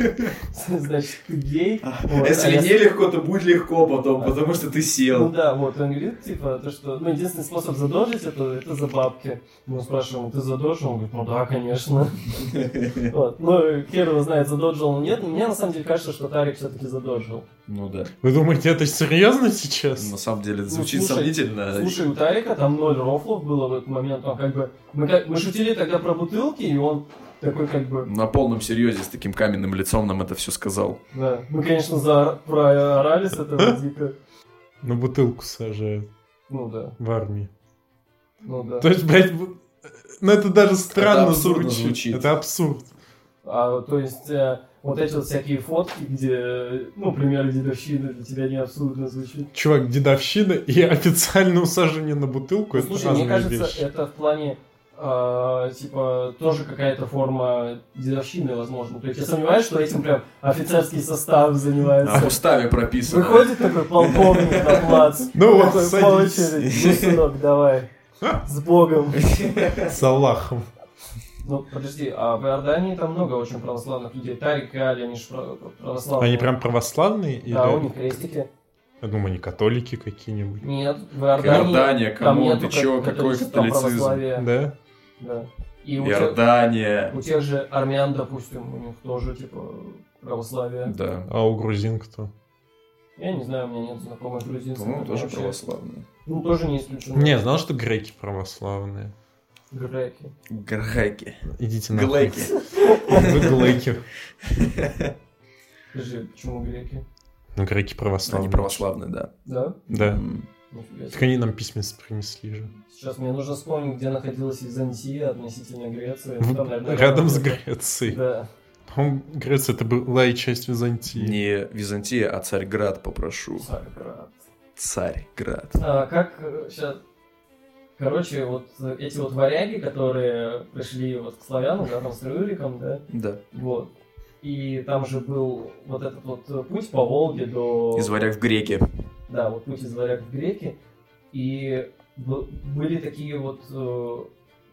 значит, ты гей. Вот.
Если
А
не легко, то будет легко потом, потому что ты
Ну
сел.
да, вот, он говорит, типа, то, что, ну, единственный способ задолжить это, это за бабки. Мы спрашиваем, ты задолжил? Он говорит, ну да, конечно. Вот. Ну, хер его знает, задолжил он нет. но Мне на самом деле кажется, что Тарик все-таки задолжил.
Ну да.
Вы думаете, это серьезно сейчас?
На самом деле, это
Ну,
звучит
слушай,
сомнительно.
Слушай, у Тарика там ноль рофлов было в этот момент. Он как бы... Мы, как- мы шутили тогда про бутылки, и он такой как бы...
На полном серьезе, с таким каменным лицом нам это все сказал.
Да. Мы, конечно, за... проорали с этого дико.
На бутылку сажают
Ну да,
в армии.
ну да.
То есть, блядь, ну это даже странно
абсурдно
звучит.
звучит.
Это абсурд.
А, то есть, э, вот эти вот всякие фотки, где, ну, примеры дедовщины для тебя не абсурдно звучит.
Чувак, дедовщина и официальное усаживание на бутылку это
Слушай, мне кажется,
вещи.
это в плане, а, типа, тоже какая-то форма дедовщины, возможно. То есть я сомневаюсь, что этим прям офицерский состав
А в
занимается.
уставе прописано.
Выходит такой полковник на плац.
Ну вот,
такой, по
садись.
очереди. Ну, сынок, давай. С Богом.
С Аллахом.
Ну, подожди, а в Иордании там много очень православных людей. Тарик и Али, они же православные.
Они прям православные?
Да, у них крестики.
Я думаю, они католики какие-нибудь.
Нет, в Иордании...
Иордания,
нету
ты чё, какой католицизм?
Да?
Да. И у тех,
Иордания.
у тех же армян, допустим, у них тоже, типа, православие.
Да.
А у грузин кто?
Я не знаю, у меня нет знакомых грузинцев.
По-моему, тоже
Вообще,
православные.
Ну, тоже не исключено.
Не, знал, что греки православные.
Греки.
Греки.
Идите на
Глэки.
Вы глэки.
Скажи, почему греки?
Ну, греки
Они
православные.
православные, да.
Да?
Да.
Нифига
Так они нам письменность принесли же.
Сейчас мне нужно вспомнить, где находилась Византия относительно Греции.
В-
Там, наверное,
Рядом с. Грецией.
Да.
По-моему, Греция это была и часть Византии.
Не Византия, а Царьград попрошу.
Царьград.
Царьград.
А, как сейчас... Короче, вот э, эти вот варяги, которые пришли вот к славянам, да, там с Рюриком, да,
Да.
вот. И там же был вот этот вот э, путь по Волге до...
Из варяг в греки.
Да, вот путь из варяг в греки. И были такие вот э,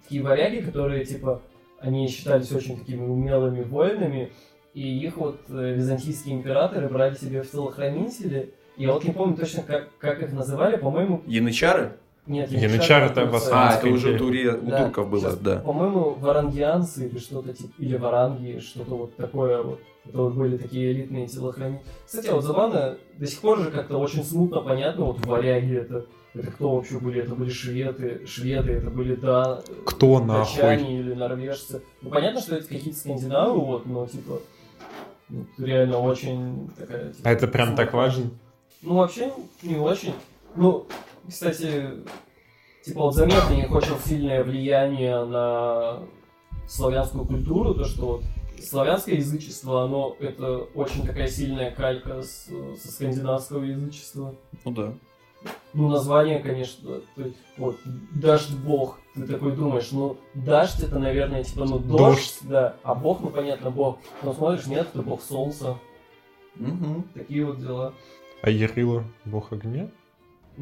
такие варяги, которые, типа, они считались очень такими умелыми воинами, и их вот э, византийские императоры брали себе в телохранители. Я вот не помню точно, как, как их называли, по-моему,
Янычары?
Нет,
Янычары
это
там в
Турция.
А, это уже туре- у
Да,
турков было,
сейчас,
да.
По-моему, варангианцы или что-то типа, или варанги, что-то вот такое вот. Это вот были такие элитные телохранители. Кстати, вот забавно, до сих пор же как-то очень смутно понятно, вот варяги это это кто вообще были? Это были шведы, шведы, это были да,
Кто нахуй?
датчане или норвежцы. Ну, понятно, что это какие-то скандинавы, вот, но, типа, ну, реально очень такая... типа,
А это прям так
суматоха.
важно?
Ну, вообще, не очень. Ну, кстати, типа, вот заметно них очень сильное влияние на славянскую культуру, то, что вот славянское язычество, оно, это очень такая сильная калька с- со скандинавского язычества.
Ну да.
Ну, название, конечно, то есть, вот, дождь бог. Ты такой думаешь, ну, дождь это, наверное, типа, ну, дождь,
Дождь.
да, а бог, ну, понятно, бог. Но смотришь, нет, это бог солнца.
Мгм.
Такие вот дела.
А Ярила бог огня?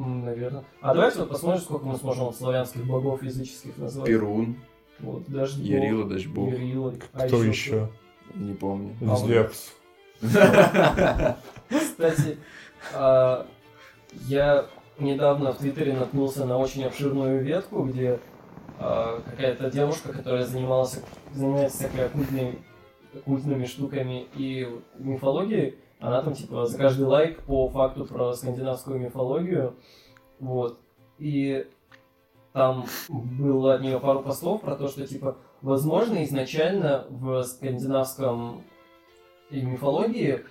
Наверное. А давайте вот посмотрим, сколько мы сможем вот славянских богов языческих назвать.
Перун,
Вот, дождь бог,
Ярила, дождь бог.
Ярила. А
Кто
ещё
еще?
Не помню.
А
Зевс.
Кстати, а, я недавно в Твиттере наткнулся на очень обширную ветку, где а, какая-то девушка, которая занималась, занимается всякой оккультной- оккультными штуками и мифологией, она там типа за каждый лайк по факту про скандинавскую мифологию, вот, и там было от нее пару постов про то, что типа возможно изначально в скандинавском и мифологии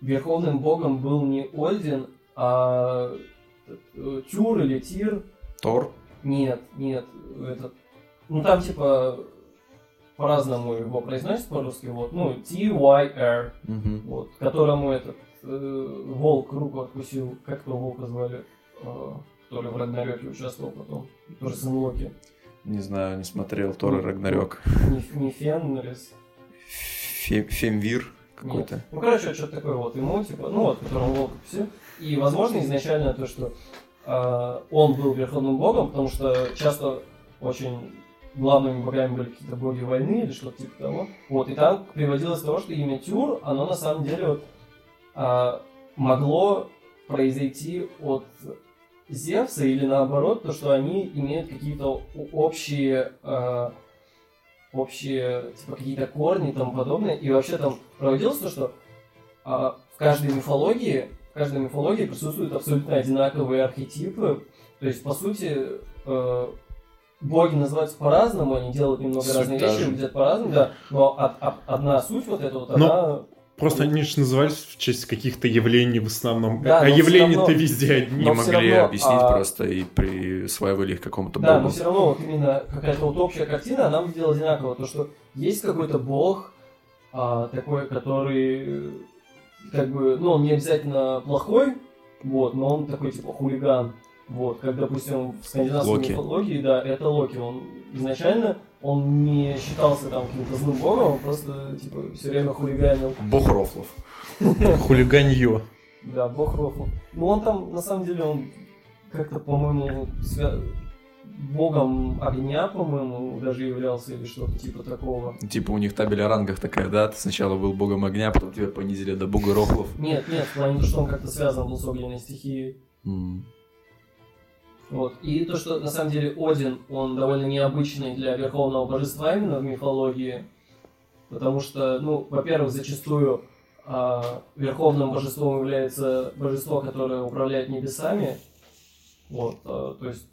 верховным богом был не Ольдин, а э, Тюр или Тир.
Тор.
Нет, нет, этот... Ну там типа по-разному его произносят по-русски, вот, ну, T-Y-R,
Мгм.
вот, которому этот э, волк руку откусил, как того волка звали, э, который в Рагнарёке участвовал потом, тоже сын Локи.
Не знаю, не смотрел Тор и Рагнарёк.
Не, не Фенрис,
Фе- Фемвир какой-то.
Ну, короче, что-то такое вот ему, типа, ну вот, которому волк все. И, возможно, изначально то, что а, он был верховным богом, потому что часто очень главными богами были какие-то боги войны или что-то типа того. Вот, и там приводилось того, что имя Тюр, оно на самом деле вот, а, могло произойти от Зевса или наоборот, то, что они имеют какие-то общие а, общие, типа, какие-то корни и тому подобное. И вообще там проводилось то, что а, в каждой мифологии, в каждой мифологии присутствуют абсолютно одинаковые архетипы. То есть, по сути, э, боги называются по-разному, они делают немного
Суть
разные вещи, выглядят по-разному, да. Но од- од- одна суть вот эта вот,
Но-
она...
Просто они же назывались в честь каких-то явлений в основном.
Да,
а
но
явления-то
равно-
везде одни.
Не
Но
могли
равно,
объяснить
а-
просто и присваивали их какому-то
Да, но
богу.
все равно вот именно какая-то вот общая картина, она выглядела одинаково. То, что есть какой-то бог, а, такой, который как бы, ну, он не обязательно плохой, вот, но он такой, типа, хулиган. Вот, как, допустим, в скандинавской
Локи.
мифологии, да, это Локи. Он изначально, он не считался там каким-то злым богом, он просто, типа, все время хулиганил.
Бог рофлов.
Хулиганье.
Да, бог рофл. Ну, он там, на самом деле, он как-то, по-моему, свя- богом огня, по-моему, даже являлся или что-то типа такого.
Типа у них табель о рангах такая, да? Ты сначала был богом огня, потом тебя понизили до бога рофлов.
Нет, нет, в плане, что он как-то связан был с огненной стихией. Вот. И то, что на самом деле Один, он довольно необычный для верховного божества именно в мифологии, потому что, ну, во-первых, зачастую а, верховным божеством является божество, которое управляет небесами. Вот, а, то есть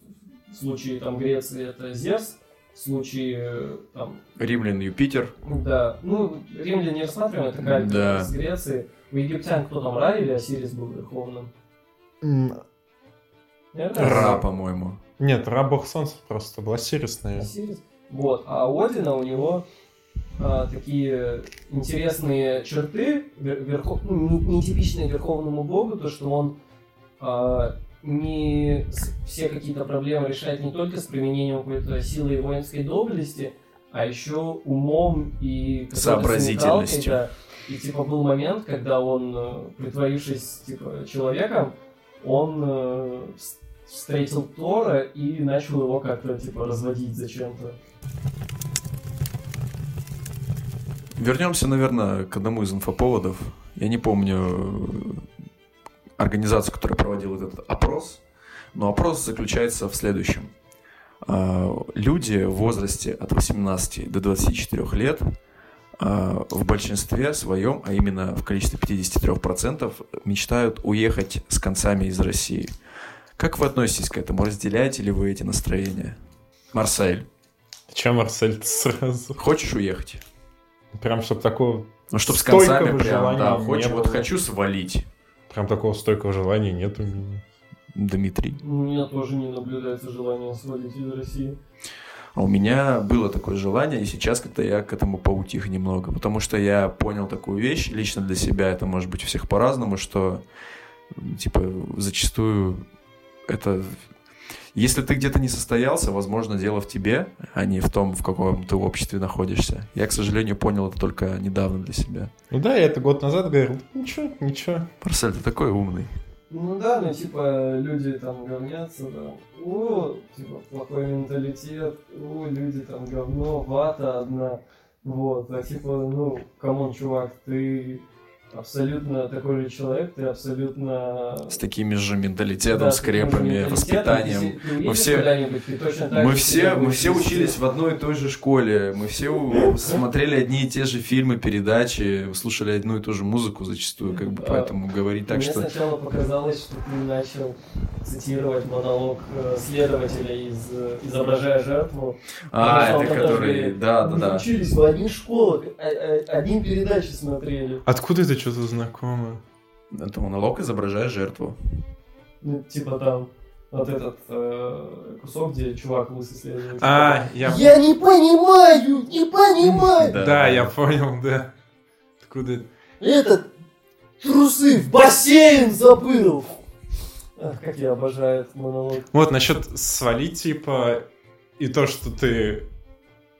в случае там Греции это Зевс, в случае там
Римлян, Юпитер.
Да, ну, римляне не рассматриваем, это как
Да.
с Греции. У египтян кто там, Ра или Осирис был верховным?
Ра, по-моему.
Нет, Ра бог солнца просто была.
Осирис. Вот, а у Одина у него а, такие интересные черты, вер- верхо- ну, не- нетипичные верховному богу, то, что он а, не все какие-то проблемы решает не только с применением какой-то силы и воинской доблести, а еще умом и
Сообразительностью.
да. И типа был момент, когда он, э, притворившись типа человеком, он э, встретил Тора и начал его как-то типа разводить зачем-то.
Вернемся, наверное, к одному из инфоповодов. Я не помню э, организацию, которая проводила этот опрос, но опрос заключается в следующем. А, Люди в возрасте от 18 до 24 лет а, в большинстве своем, а именно в количестве 53%, мечтают уехать с концами из России. Как вы относитесь к этому? Разделяете ли вы эти настроения? Марсель,
Чем Марсель сразу?
хочешь уехать?
Прям, чтобы такого...
Ну, чтоб с концами прям,
желания
да,
не
хочешь, вот
было.
хочу свалить.
Прям такого стойкого желания нет у меня.
Дмитрий.
У меня тоже не наблюдается желания свалить из России.
А у меня было такое желание, и сейчас как-то я к этому поутих немного, потому что я понял такую вещь, лично для себя, это может быть у всех по-разному, что, типа, зачастую это... Если ты где-то не состоялся, возможно, дело в тебе, а не в том, в каком ты обществе находишься. Я, к сожалению, понял это только недавно для себя.
Ну да, я это год назад говорил. Ничего, ничего.
Марсель, ты такой умный.
Ну да, ну типа люди там говнятся, да. О, типа плохой менталитет, о, люди там говно, вата одна. Вот, а типа, ну, come on, чувак, ты абсолютно такой же человек, ты абсолютно...
С таким же менталитетом,
Да,
скрепами,
менталитетом.
воспитанием.
Ты, ты
Мы все- Мы все, мы все учились в одной и той же школе, мы все смотрели одни и те же фильмы, передачи, слушали одну и ту же музыку зачастую, как бы,
А,
поэтому говорить так,
Мне
что...
сначала показалось, что ты начал цитировать монолог э, следователя из э, «Изображая жертву».
А, это который,
говорит,
да, да,
Мы
да.
учились в одних школах, а- одни передачи смотрели.
Откуда это что-то знакомое?
Это монолог изображая жертву.
Ну, типа там вот этот э, кусок, где чувак лысый следует.
А, я...
Я не понимаю, не понимаю.
Да, я понял, да. Откуда это?
Этот трусы в бассейн забыл. Ах, как я обожаю этот монолог.
Вот, насчет свалить, типа, и то, что ты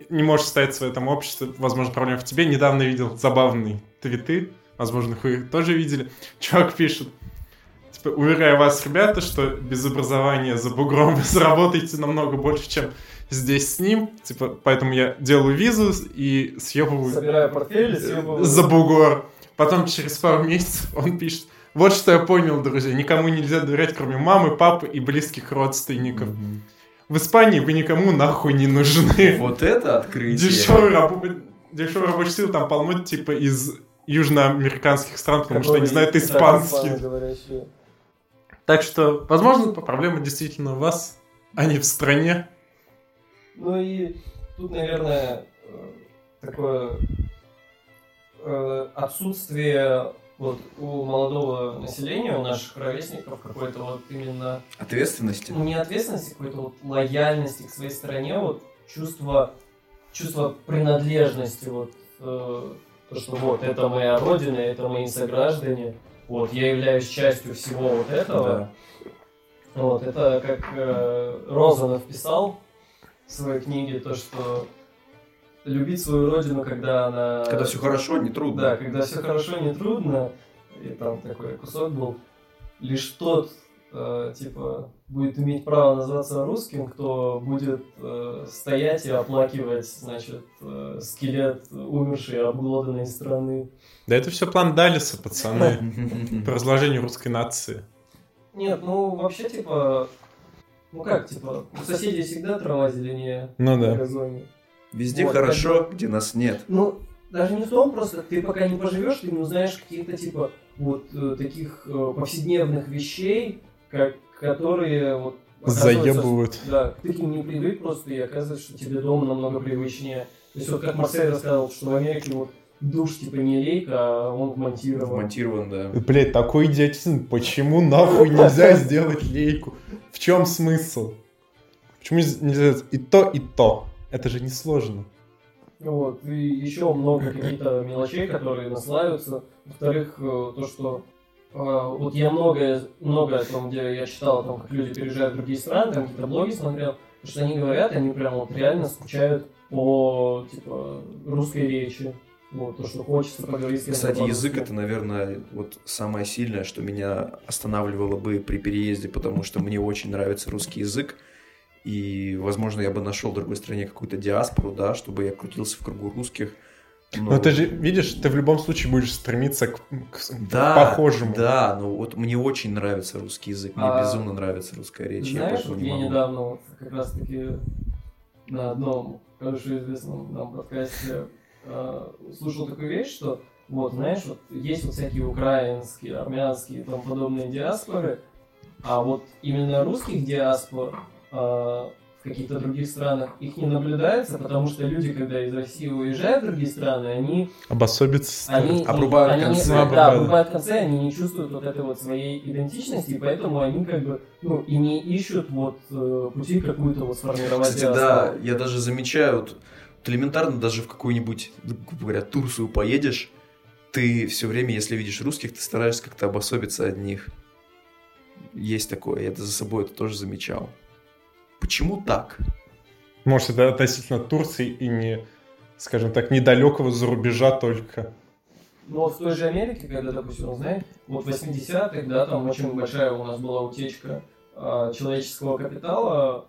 не можешь состояться в этом обществе, возможно, проблема в тебе. Недавно видел забавные твиты, возможно, вы их тоже видели. Чувак пишет, типа, уверяю вас, ребята, что без образования за бугром вы заработаете намного больше, чем здесь с ним. Типа, поэтому я делаю визу и съебываю
Собираю портфель и съебываю.
за бугор. Потом через пару месяцев он пишет, вот что я понял, друзья, никому нельзя доверять, кроме мамы, папы и близких родственников. В Испании вы никому нахуй не нужны.
Вот это открытие.
Дешевый, дешевый рабочий сил там полно, типа, из южноамериканских стран, потому что они знают испанский. Так что, возможно, проблема действительно у вас, а не в стране.
Ну и тут, наверное, э, такое э, отсутствие вот у молодого населения, у наших ровесников какой-то вот именно
Ответственности.
ну, не ответственности, какой-то вот лояльности к своей стране, вот чувство, чувство принадлежности, вот э, то, что вот это моя родина, это мои сограждане, вот я являюсь частью всего вот этого.
Да.
Вот, это как э, Розанов писал в своей книге, то, что любить свою родину, когда она...
Когда все хорошо, не трудно.
Да, когда все хорошо, не трудно. И там такой кусок был. Лишь тот, э, типа, будет иметь право называться русским, кто будет э, стоять и оплакивать, значит, э, скелет умершей, обглоданной страны.
Да это все план Далиса, пацаны, по разложению русской нации.
Нет, ну, вообще, типа... Ну как, типа, у соседей всегда трава зеленее
Ну
на
да.
газоне.
Везде
Вот,
хорошо, где нас нет.
Ну, даже не в том, просто ты пока не поживешь, ты не узнаешь каких-то типа вот э, таких э, повседневных вещей, как, которые вот
Заебывают.
Да, ты к ним не привык просто, и оказывается, что тебе дома намного привычнее. То есть вот как Марсель рассказывал, что в Америке вот душ типа не лейка, а он вмонтирован.
Вмонтирован, да.
Блять, такой идиотизм. Почему нахуй нельзя сделать лейку? В чем смысл? Почему нельзя сделать и то, и то? Это же несложно.
Вот, и еще много каких-то мелочей, которые наслаиваются. Во-вторых, э, то, что вот я многое, много о том, где я читал о том, как люди переезжают в другие страны, там какие-то блоги смотрел, то, что они говорят, они прям вот реально скучают по, типа, русской речи. Вот, то, что хочется поговорить
Кстати, язык это, наверное, вот самое сильное, что меня останавливало бы при переезде, потому что мне очень нравится русский язык. И, возможно, я бы нашел в другой стране какую-то диаспору, да, чтобы я крутился в кругу русских. Но-
Но ты же видишь, ты в любом случае будешь стремиться к, к
да,
похожему.
Да, ну вот мне очень нравится русский язык, мне
А,
безумно нравится русская речь. я
Знаешь, вот
не
я
могу.
недавно вот как раз таки на одном хорошо известном нам подкасте э, слушал такую вещь, что вот, знаешь, вот есть вот всякие украинские, армянские и тому подобные диаспоры, А вот именно русских диаспор а, в каких-то других странах их не наблюдается, потому что люди, когда из России уезжают в другие страны, они...
Обособиться.
Они,
Обрубают
они,
концы.
Да,
Обрубают.
обрубают концы, они не чувствуют вот этой вот своей идентичности, и поэтому они как бы, ну, и не ищут вот э, пути какую-то вот сформировать
Кстати,
диаспору.
да, я даже замечаю, вот, вот элементарно даже в какую-нибудь, ну, грубо говоря, Турцию поедешь, ты все время, если видишь русских, ты стараешься как-то обособиться от них. Есть такое, я это за собой это тоже замечал. Почему так?
Может, это относительно Турции и не, скажем так, недалекого зарубежа только.
Ну, вот в той же Америке, когда, допустим, знаете, вот в 80-х, да, там очень большая у нас была утечка а, человеческого капитала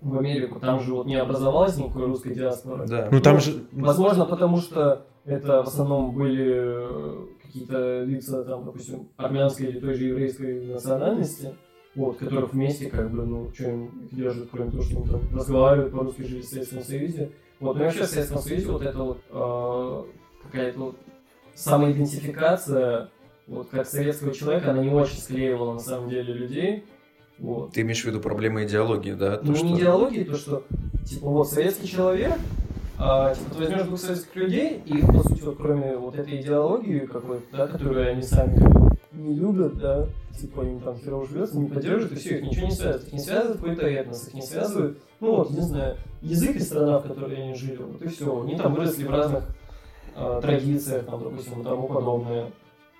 в Америку, там же вот не образовалась никакой русской диаспоры.
Да.
Ну там
Ну,
же...
Возможно, потому что это в основном были э, какие-то лица, там, допустим, армянской или той же еврейской национальности, вот, которых вместе, как бы, ну, что им их держит, кроме того, что они там разговаривают по-русски, жили в Советском Союзе. Вот, ну вообще в Советском Союзе вот это вот э, какая-то вот самоидентификация, вот, как советского человека, она не очень склеивала, на самом деле, людей. Вот.
Ты имеешь в виду проблемы идеологии, да? То,
Ну,
что-
не идеологии, то, что, типа, вот, советский человек, а, типа, ты возьмешь двух советских людей, и, по сути, вот, кроме вот этой идеологии какой-то, да, которую они сами как бы не любят, да, типа, им там херово живется, не поддерживают, и все, их ничего не связывает. Их не связывает какой-то этнос, их не связывает, ну, вот, не знаю, язык и страна, в которой они жили, вот, и все. Они там выросли в разных а, традициях, там, допустим, и тому подобное.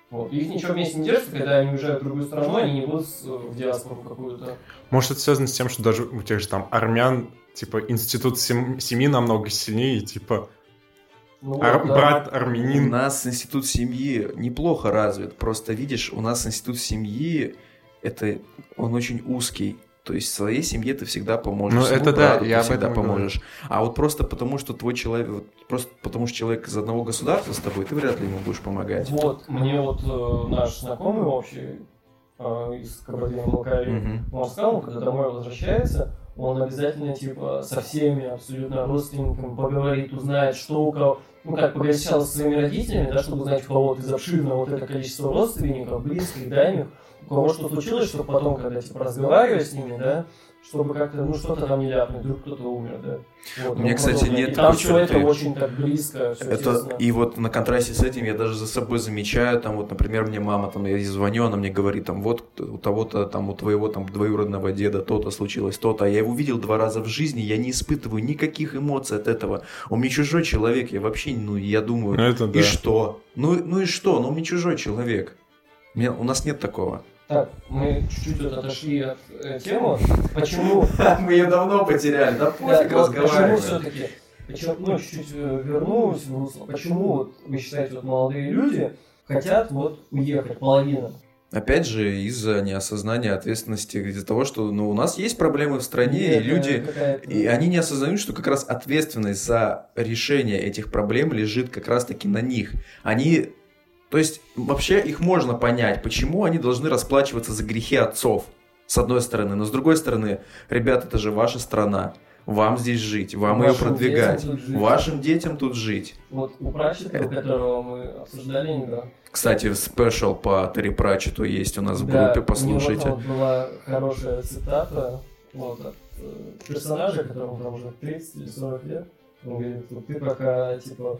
Вот. И их ничего вместе не держит, когда они уезжают в другую страну, они не будут с- в диаспору какую-то.
Может, это связано с тем, что даже у тех же там армян, типа, институт сем- семьи намного сильнее, и, типа,
Ну,
ар-
да.
брат
У
армянин.
нас институт семьи неплохо развит. Просто видишь, у нас институт семьи, это он очень узкий. То есть своей семье ты всегда поможешь.
Ну, это да, я
ты всегда
и говорю.
поможешь. А вот просто потому, что твой человек, вот просто потому, что человек из одного государства с тобой, ты вряд ли ему будешь помогать.
Вот, мне вот э, наш знакомый общий э, из Кабардино-Балкарии,
Мгм.
он сказал, когда домой возвращается, он обязательно, типа, со всеми абсолютно родственниками поговорит, узнает, что у кого, ну, как со своими родителями, да, чтобы узнать, у кого из обширного вот это количество родственников, близких, дальних, у кого что случилось, чтобы потом, когда, типа, разговаривать с ними, да, чтобы как-то, ну, что-то там не ляпнуть, вдруг кто-то умер, да. Вот,
Мне,
тому
кстати,
подобное.
нет
И там все это очень так близко, все
Это, и вот на контрасте с этим я даже за собой замечаю, там вот, например, мне мама, там, я ей звоню, она мне говорит, там, вот у того-то, там, у твоего, там, двоюродного деда то-то случилось, то-то, а я его видел два раза в жизни, я не испытываю никаких эмоций от этого. Он мне чужой человек, я вообще, ну, я думаю,
Ну, это да.
и что? Ну, ну и что? Ну, он мне чужой человек. Мне, у нас нет такого.
Так, мы чуть-чуть вот отошли от э, темы. Почему?
Мы ее давно потеряли, да
вот почему все-таки? Почему, ну, чуть-чуть э, вернусь в русло. Почему вот вы считаете, вот молодые люди хотят вот уехать, половина?
Опять же, из-за неосознания ответственности, из-за того, что ну, у нас есть проблемы в стране, и
Или это
люди... И они не осознают, что как раз ответственность за решение этих проблем лежит как раз-таки на них. Они... То есть, вообще их можно понять, почему они должны расплачиваться за грехи отцов, с одной стороны. Но с другой стороны, ребят, это же ваша страна. Вам здесь жить, вам ее
Вашим
продвигать,
детям
вашим детям тут жить.
Вот у Пратчета, которого мы обсуждали недавно.
Кстати, спешл по Терри Пратчету есть у нас в
Да,
группе,
у него
послушайте.
там вот была хорошая цитата вот, от э, персонажа, которому там уже 30 или 40 лет. Он говорит, ты пока, типа,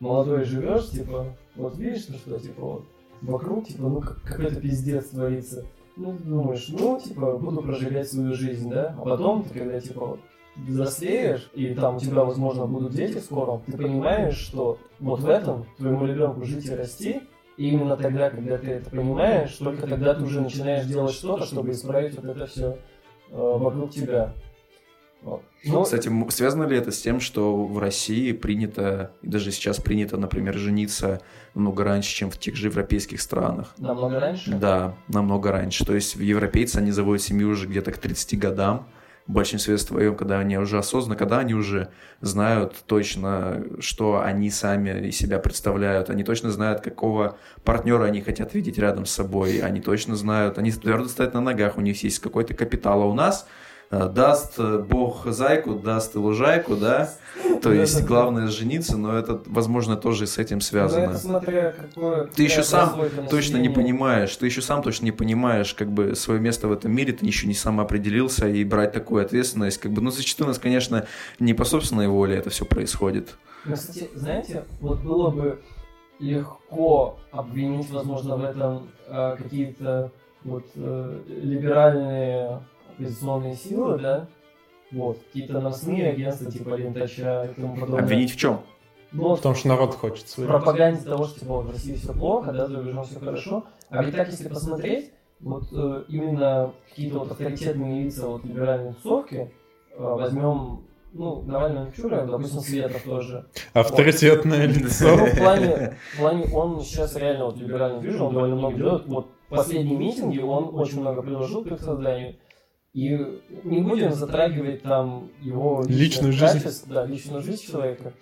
молодой живешь, типа, вот видишь, ну что, типа, вот, вокруг, типа, ну, как- какой-то пиздец творится. Ну, ты думаешь, ну, типа, буду прожигать свою жизнь, да? А потом, ты когда, типа, вот, взрослеешь, и там у тебя, возможно, будут дети скоро, ты понимаешь, что вот в этом твоему ребенку жить и расти, и именно тогда, когда ты это понимаешь, только тогда ты уже начинаешь делать что-то, чтобы исправить вот это все вокруг тебя. Вот. Ну,
Кстати, м- связано ли это с тем, что в России принято, и даже сейчас принято, например, жениться намного раньше, чем в тех же европейских странах?
намного раньше.
Да, намного раньше. То есть европейцы, они заводят семью уже где-то к 30 годам, в большинстве своем, когда они уже осознанно, когда они уже знают точно, что они сами из себя представляют, они точно знают, какого партнера они хотят видеть рядом с собой, они точно знают, они твердо стоят на ногах, у них есть какой-то капитал, а у нас даст э, бог зайку, даст и лужайку, да? То есть главное жениться, но это, возможно, тоже с этим связано.
это смотря какое...
Ты еще сам точно не понимаешь, ты еще сам точно не понимаешь, как бы свое место в этом мире, ты еще не сам определился и брать такую ответственность, как бы, ну зачастую у нас, конечно, не по собственной воле это все происходит.
Ну, кстати, знаете, вот было бы легко обвинить, возможно, в этом э, какие-то вот э, либеральные оппозиционные силы, да, вот, какие-то новостные агентства типа Лентача и тому подобное.
Обвинить в чем?
Ну, вот
Потому что народ хочет своего.
пропаганде того, что типа, вот, в России все плохо, да, за рубежом все хорошо. А ведь так, если посмотреть, вот э, именно какие-то вот авторитетные лица вот либеральной тусовки, э, возьмем, ну, Навального Мичура, допустим, Светов тоже.
Авторитетное
Ну,
лицо.
в плане, в плане, он сейчас реально вот либеральный движ, он довольно много делает. Вот последние митинги он очень много предложил к их созданию. И не будем затрагивать там его
Личную жизнь.
качеств, Да, личную жизнь человека.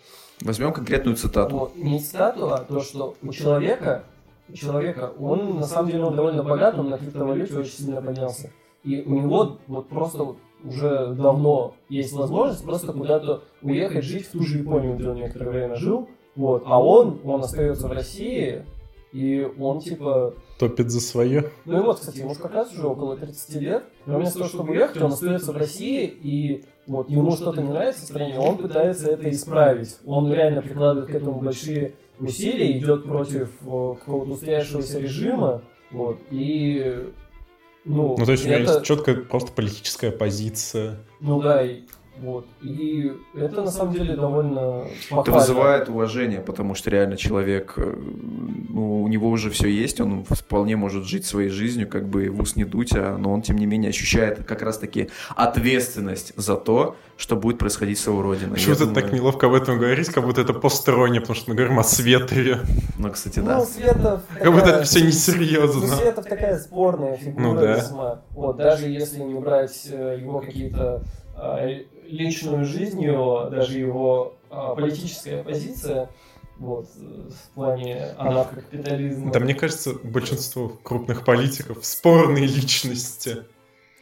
Возьмем конкретную цитату.
Вот, не цитату, а то, что у человека, у человека, он на самом деле он довольно богат, он на криптовалюте очень сильно поднялся. И у него вот просто вот уже давно есть возможность просто куда-то уехать жить в ту же Японию, где он некоторое время жил. Вот. А он, он остается в России, и он типа...
Топит за свое.
Ну и вот, кстати, ему как раз уже около 30 лет. Но вместо того, чтобы уехать, он остается в России, и вот ему что-то не нравится в стране, он пытается это исправить. Он реально прикладывает к этому большие усилия, идет против э, какого-то устоявшегося режима, вот, и... Ну,
Ну, то есть у меня
это-
есть четкая просто политическая позиция.
Ну да, и, вот. И это на самом деле довольно
Это
похвально.
вызывает уважение, потому что реально человек, э, ну, у него уже все есть, он вполне может жить своей жизнью, как бы в ус не дуть, а, но он, тем не менее, ощущает как раз-таки ответственность за то, что будет происходить с его родиной.
Почему ты
думаю-
так неловко об этом говорить, как будто это постороннее, потому что мы говорим о Светове.
Ну, кстати,
Ну,
да.
Светов...
Как будто
такая-
это все
Ну,
несерьезно.
Светов такая спорная фигура
Ну да.
весьма. Вот, даже если не брать э, его какие-то а, личную жизнь, его, даже его а, политическая позиция, вот, в плане анархокапитализма.
Да мне кажется, большинство крупных политиков спорные личности.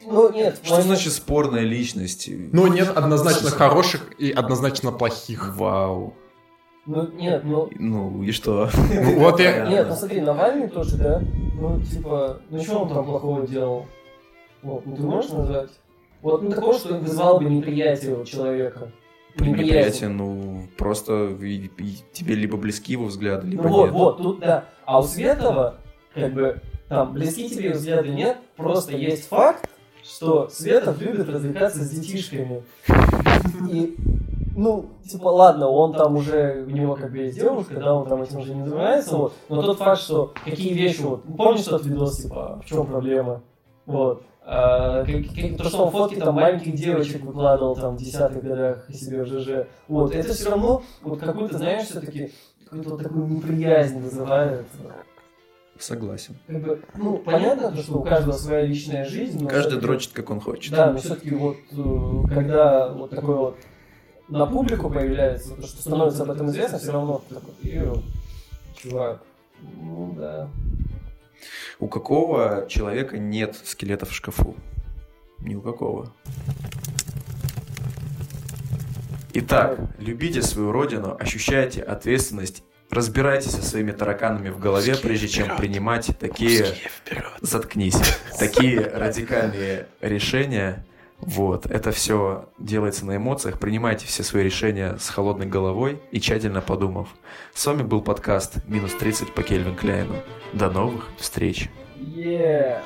Ну, нет,
Что
плане-
значит спорная личность?
Но нет однозначно хороших и однозначно плохих.
Вау.
Ну, нет, ну...
Ну, и что?
Ну, Вот я...
Нет, ну смотри, Навальный тоже, да? Ну, типа, ну что он там плохого делал? Вот, ну ты можешь назвать? Вот, ну такого, что вызывал бы неприятие у человека.
Неприятие, ну, просто и- и тебе либо близки его взгляды, либо
Ну вот,
нет.
вот, тут да. А у Светова, как бы, там, близки тебе взгляды нет, просто есть факт, что Светов любит развлекаться с детишками. И, ну, типа, ладно, он там уже, у него как бы есть девушка, да, он там этим уже не занимается, вот. Но тот факт, что какие вещи, вот, помнишь тот видос, типа, «А в чем проблема? Вот. То, что он фотки там маленьких девочек выкладывал там в десятых годах себе в ЖЖ. Вот, это все равно, вот какую-то, знаешь, все-таки какую-то вот такую неприязнь вызывает.
Согласен.
Как бы, ну, понятно, то, что у каждого своя личная жизнь. но
Каждый дрочит, как он хочет.
Да, но все-таки вот, э, когда вот такой вот на публику появляется, то, что становится об этом известно, все равно такой, «Ё, чувак, ну да.
У какого человека нет скелета в шкафу? Ни у какого. Итак, любите свою родину, ощущайте ответственность, разбирайтесь со своими тараканами в голове, прежде чем принимать такие... Заткнись. Такие радикальные решения. Вот, это все делается на эмоциях. Принимайте все свои решения с холодной головой и тщательно подумав. С вами был подкаст «Минус 30» по Кельвин Кляйну. До новых встреч!
Yeah.